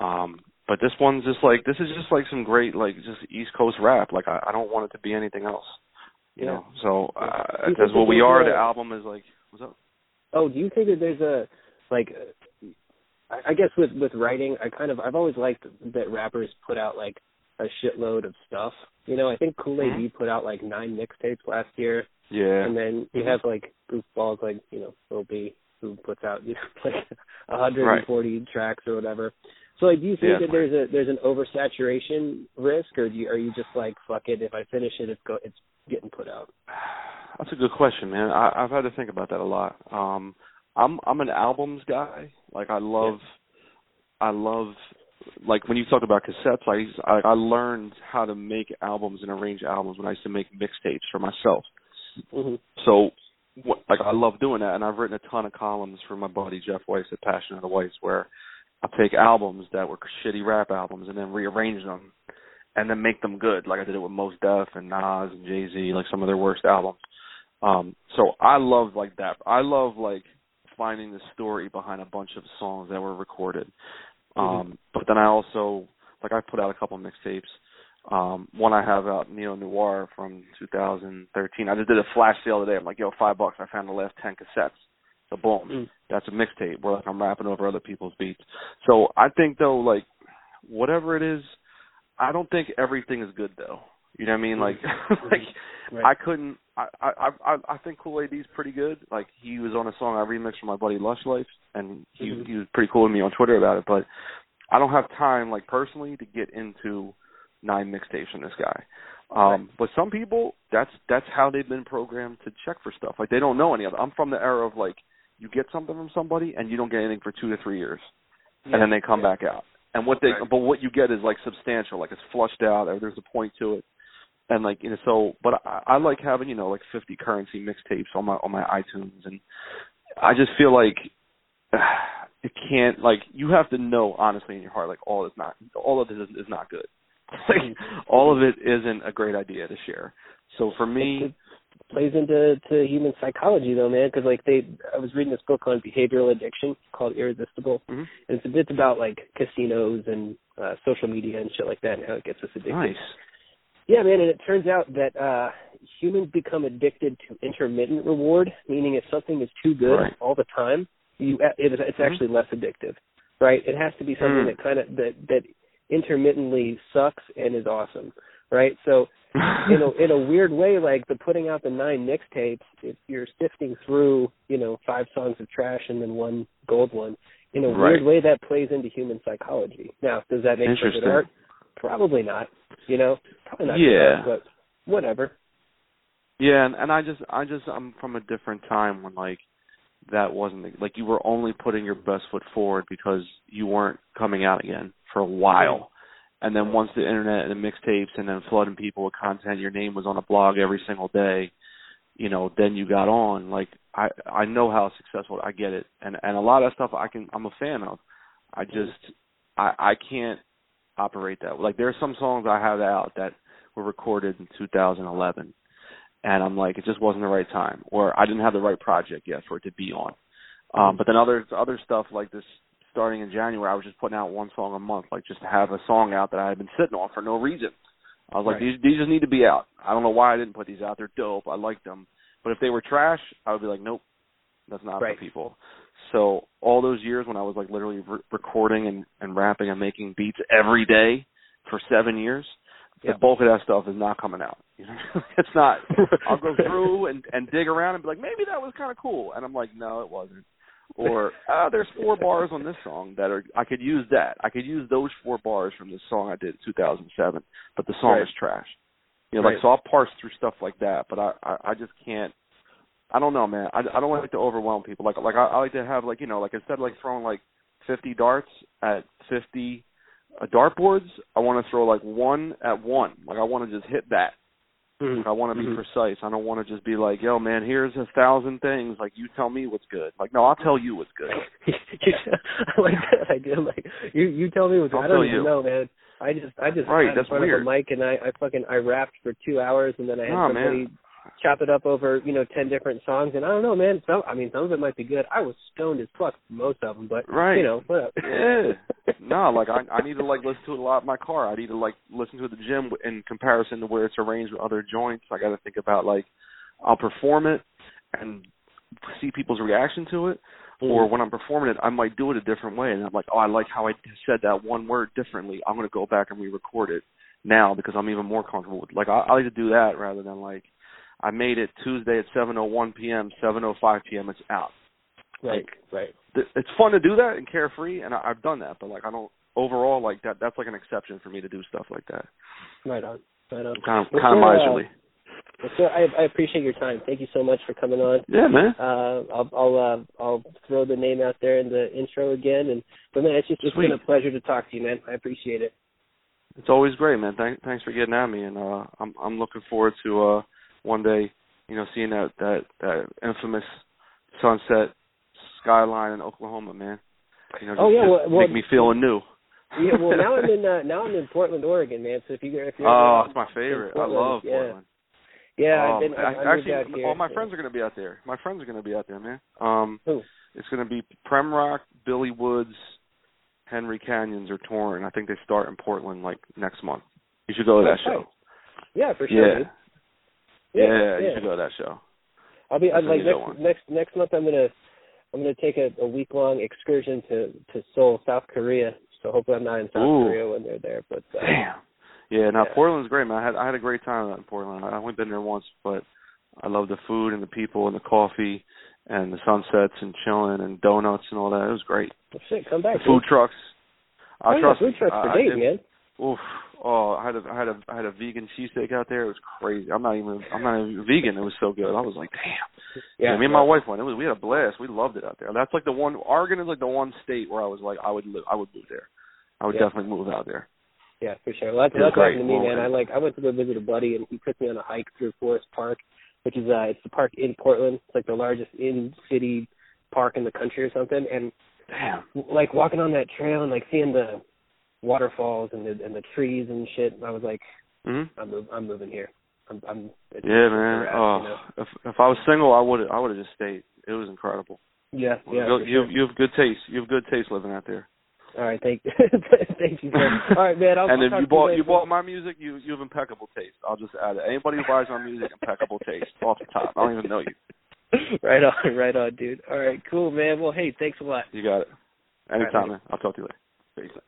Um but this one's just like this is just like some great like just east coast rap like i, I don't want it to be anything else you Yeah. know so uh, that's what we are a- the album is like what's up Oh, do you think that there's a like? uh, I I guess with with writing, I kind of I've always liked that rappers put out like a shitload of stuff. You know, I think Kool A.D. Mhm. Put out like nine mixtapes last year, yeah and then you Mhm. have like goofballs like you know Lil B who puts out you know <laughs> like 140 tracks or whatever. So like, do you think Yeah. that there's a there's an oversaturation risk, or do you, are you just like fuck it? If I finish it, it's go it's getting put out. <sighs> That's a good question, man. I, I've had to think about that a lot. Um, I'm I'm an albums guy. Like I love, I love, like when you talk about cassettes. I, I I learned how to make albums and arrange albums when I used to make mixtapes for myself. hmm So, what, like I love doing that, and I've written a ton of columns for my buddy Jeff Weiss at Passion of the Weiss, where I take albums that were shitty rap albums and then rearrange them, and then make them good. Like I did it with Mos Def and Nas and Jay Z, like some of their worst albums. Um, so I love like that. I love like finding the story behind a bunch of songs that were recorded. Um, but then I also like I put out a couple mixtapes. Um, one I have out Neo Noir from 2013. I just did a flash sale today. I'm like, yo, five bucks. I found the last ten cassettes. So boom, Mm. that's a mixtape where like I'm rapping over other people's beats. So I think though, like whatever it is, I don't think everything is good though. You know what I mean? Like, <laughs> like Right. I couldn't. I I I I think Kool A.D. is pretty good. Like he was on a song I remixed for my buddy Lushlife, and he Mhm. he was pretty cool with me on Twitter about it. But I don't have time, like personally, to get into nine mixtapes from this guy. Um Right. But some people, that's that's how they've been programmed to check for stuff. Like they don't know any of it. I'm from the era of like you get something from somebody and you don't get anything for two to three years, and then they come Yeah. back out. And what they, Right. but what you get is like substantial, like it's flushed out, or there's a point to it. And like you know so but I, I like having you know like 50 Curren$y mixtapes on my on my iTunes. And I just feel like Uh, <sighs> it can't like you have to know honestly in your heart like all is not all of this is, is not good. <laughs> Like all of it isn't a great idea to share. So for me plays into to human psychology though, man. Because like they, I was reading this book on behavioral addiction called Irresistible, mm-hmm. and it's a bit about like casinos and uh, social media and shit like that, and how it gets us addicted. Nice. Yeah, man, and it turns out that uh humans become addicted to intermittent reward, meaning if something is too good Right. all the time, you it, it's Mhm. actually less addictive, right? It has to be something Mm. that kind of that that intermittently sucks and is awesome, right? So in a <laughs> in a weird way, like the putting out the nine mixtapes, if you're sifting through, you know, five songs of trash and then one gold one, in a Right. weird way that plays into human psychology. Now, does that make for good art? Probably not. You know, probably not. Yeah. art, but whatever. Yeah, and, and I just I just I'm from a different time when like that wasn't like you were only putting your best foot forward because you weren't coming out again for a while. And then once the internet and the mixtapes and then flooding people with content, your name was on a blog every single day, you know, then you got on. Like I I know how successful I get it. And and a lot of stuff I can I'm a fan of. I just I I can't operate that. Like there's some songs I have out that were recorded in 2011 and I'm like, it just wasn't the right time, or I didn't have the right project yet for it to be on. Um, but then other other stuff like this, starting in January, I was just putting out one song a month, like just to have a song out that I had been sitting on for no reason. I was like, Right. these these just need to be out. I don't know why I didn't put these out. They're dope. I like them. But if they were trash, I would be like, nope, that's not Right. for people. So all those years when I was like literally re- recording and and rapping and making beats every day for seven years, Yeah. the bulk of that stuff is not coming out. You <laughs> know, it's not. I'll go <laughs> through and and dig around and be like, maybe that was kind of cool, and I'm like, no, it wasn't. Or uh, there's four bars on this song that are I could use that. I could use those four bars from this song I did in 2007, but the song Right. is trash. You know, Right. like so I'll parse through stuff like that, but I I, I just can't. I don't know, man. I I don't like to overwhelm people. Like like I, I like to have like you know like instead of like throwing like 50 darts at 50 uh, dartboards, I want to throw like one at one. Like I want to just hit that. Mhm. I want to be Mhm. precise. I don't want to just be like, "Yo, man, here's a thousand things. Like you tell me what's good." Like, no, I'll tell you what's good. <laughs> I <laughs> like that idea. Like you, you tell me what's. I'll I don't even you. know, man. I just, I just Right, got that's weird. mic and I, I fucking, I rapped for two hours and then I had Nah, somebody man. Chop it up over, you know, ten different songs and I don't know, man. Some, I mean, some of it might be good. I was stoned as fuck for most of them, but Right. you know, whatever. Yeah. No, like I I need to like listen to it a lot in my car. I need to like listen to it at the gym in comparison to where it's arranged with other joints. I got to think about like I'll perform it and see people's reaction to it. Or mm-hmm. when I'm performing it, I might do it a different way, and I'm like, oh, I like how I said that one word differently. I'm going to go back and re-record it now because I'm even more comfortable with. Like I, I like to do that rather than like I made it Tuesday at 7:01 p.m. 7:05 p.m. It's out. right, right. th- it's fun to do that and carefree, and I, I've done that. But like, I don't overall like that. That's like an exception for me to do stuff like that. Right on. Right on. Kind of, Well, kind of uh, miserly. Well, sir, I, I appreciate your time. Thank you so much for coming on. Yeah, man. Uh, I'll I'll uh, I'll throw the name out there in the intro again, and but man, it's just it's Sweet. been a pleasure to talk to you, man. I appreciate it. It's always great, man. Thank, thanks for getting at me, and uh, I'm I'm looking forward to uh one day, you know, seeing that that that infamous sunset skyline in Oklahoma, man. You know, just, Oh, yeah, just well- well- make me feel anew. Yeah, well now I'm in uh, <laughs> now I'm in Portland, Oregon, man. So if you if you're Oh, it's my favorite. I Portland, love yeah. Portland. Yeah, Um, I've been. I- I, I actually, out here. all my so- friends are going to be out there. My friends are going to be out there, man. Um, Who? It's going to be Prem Rock, Billy Woods, Henry Canyons or touring. I think they start in Portland like next month. You should go to that Oh, show. nice. Yeah, for sure. Yeah. dude. Yeah, Yeah, you should go to that show. I'll be I'm like next one. next next month. I'm gonna I'm gonna take a, a week long excursion to to Seoul, South Korea. So hopefully I'm not in South Ooh. Korea when they're there. But uh, Damn. Yeah, now Yeah. Portland's great, man. I had I had a great time in Portland. I only been there once, but I love the food and the people and the coffee and the sunsets and chilling and donuts and all that. It was great. well, shit, come back. The food dude. trucks. Oh, I yeah, trust food trucks for I days, did- man. Oof. Oh, I had a I had a I had a vegan cheesesteak out there. It was crazy. I'm not even I'm not even vegan. It was so good. I was like, damn. Yeah, me and my wife went. It was we had a blast. We loved it out there. That's like the one. Oregon is like the one state where I was like, I would live. I would move there. I would Yeah. definitely move out there. Yeah, for sure. Well, that's, that's what happened to great. me, man. I like I went to go visit a buddy, and he took me on a hike through Forest Park, which is uh it's the park in Portland. It's like the largest in city park in the country or something. And Damn. like walking on that trail and like seeing the waterfalls and the and the trees and shit, I was like, Mhm. I'm move, I'm moving here. I'm, I'm Yeah, man. wrap, oh, you know? if if I was single, I would I would have just stayed. It was incredible. Yeah, yeah. you, sure. you have good taste. You have good taste living out there. All right, thank <laughs> thank you. Man. <laughs> All right, man. I'll, and I'll if you bought later. you bought my music, you you have impeccable taste. I'll just add it. Anybody who buys my music, impeccable taste off the top. I don't even know you. <laughs> right on, right on, dude. All right, cool, man. Well, hey, thanks a lot. You got it. right, Anytime, later. man. I'll talk to you later. Peace.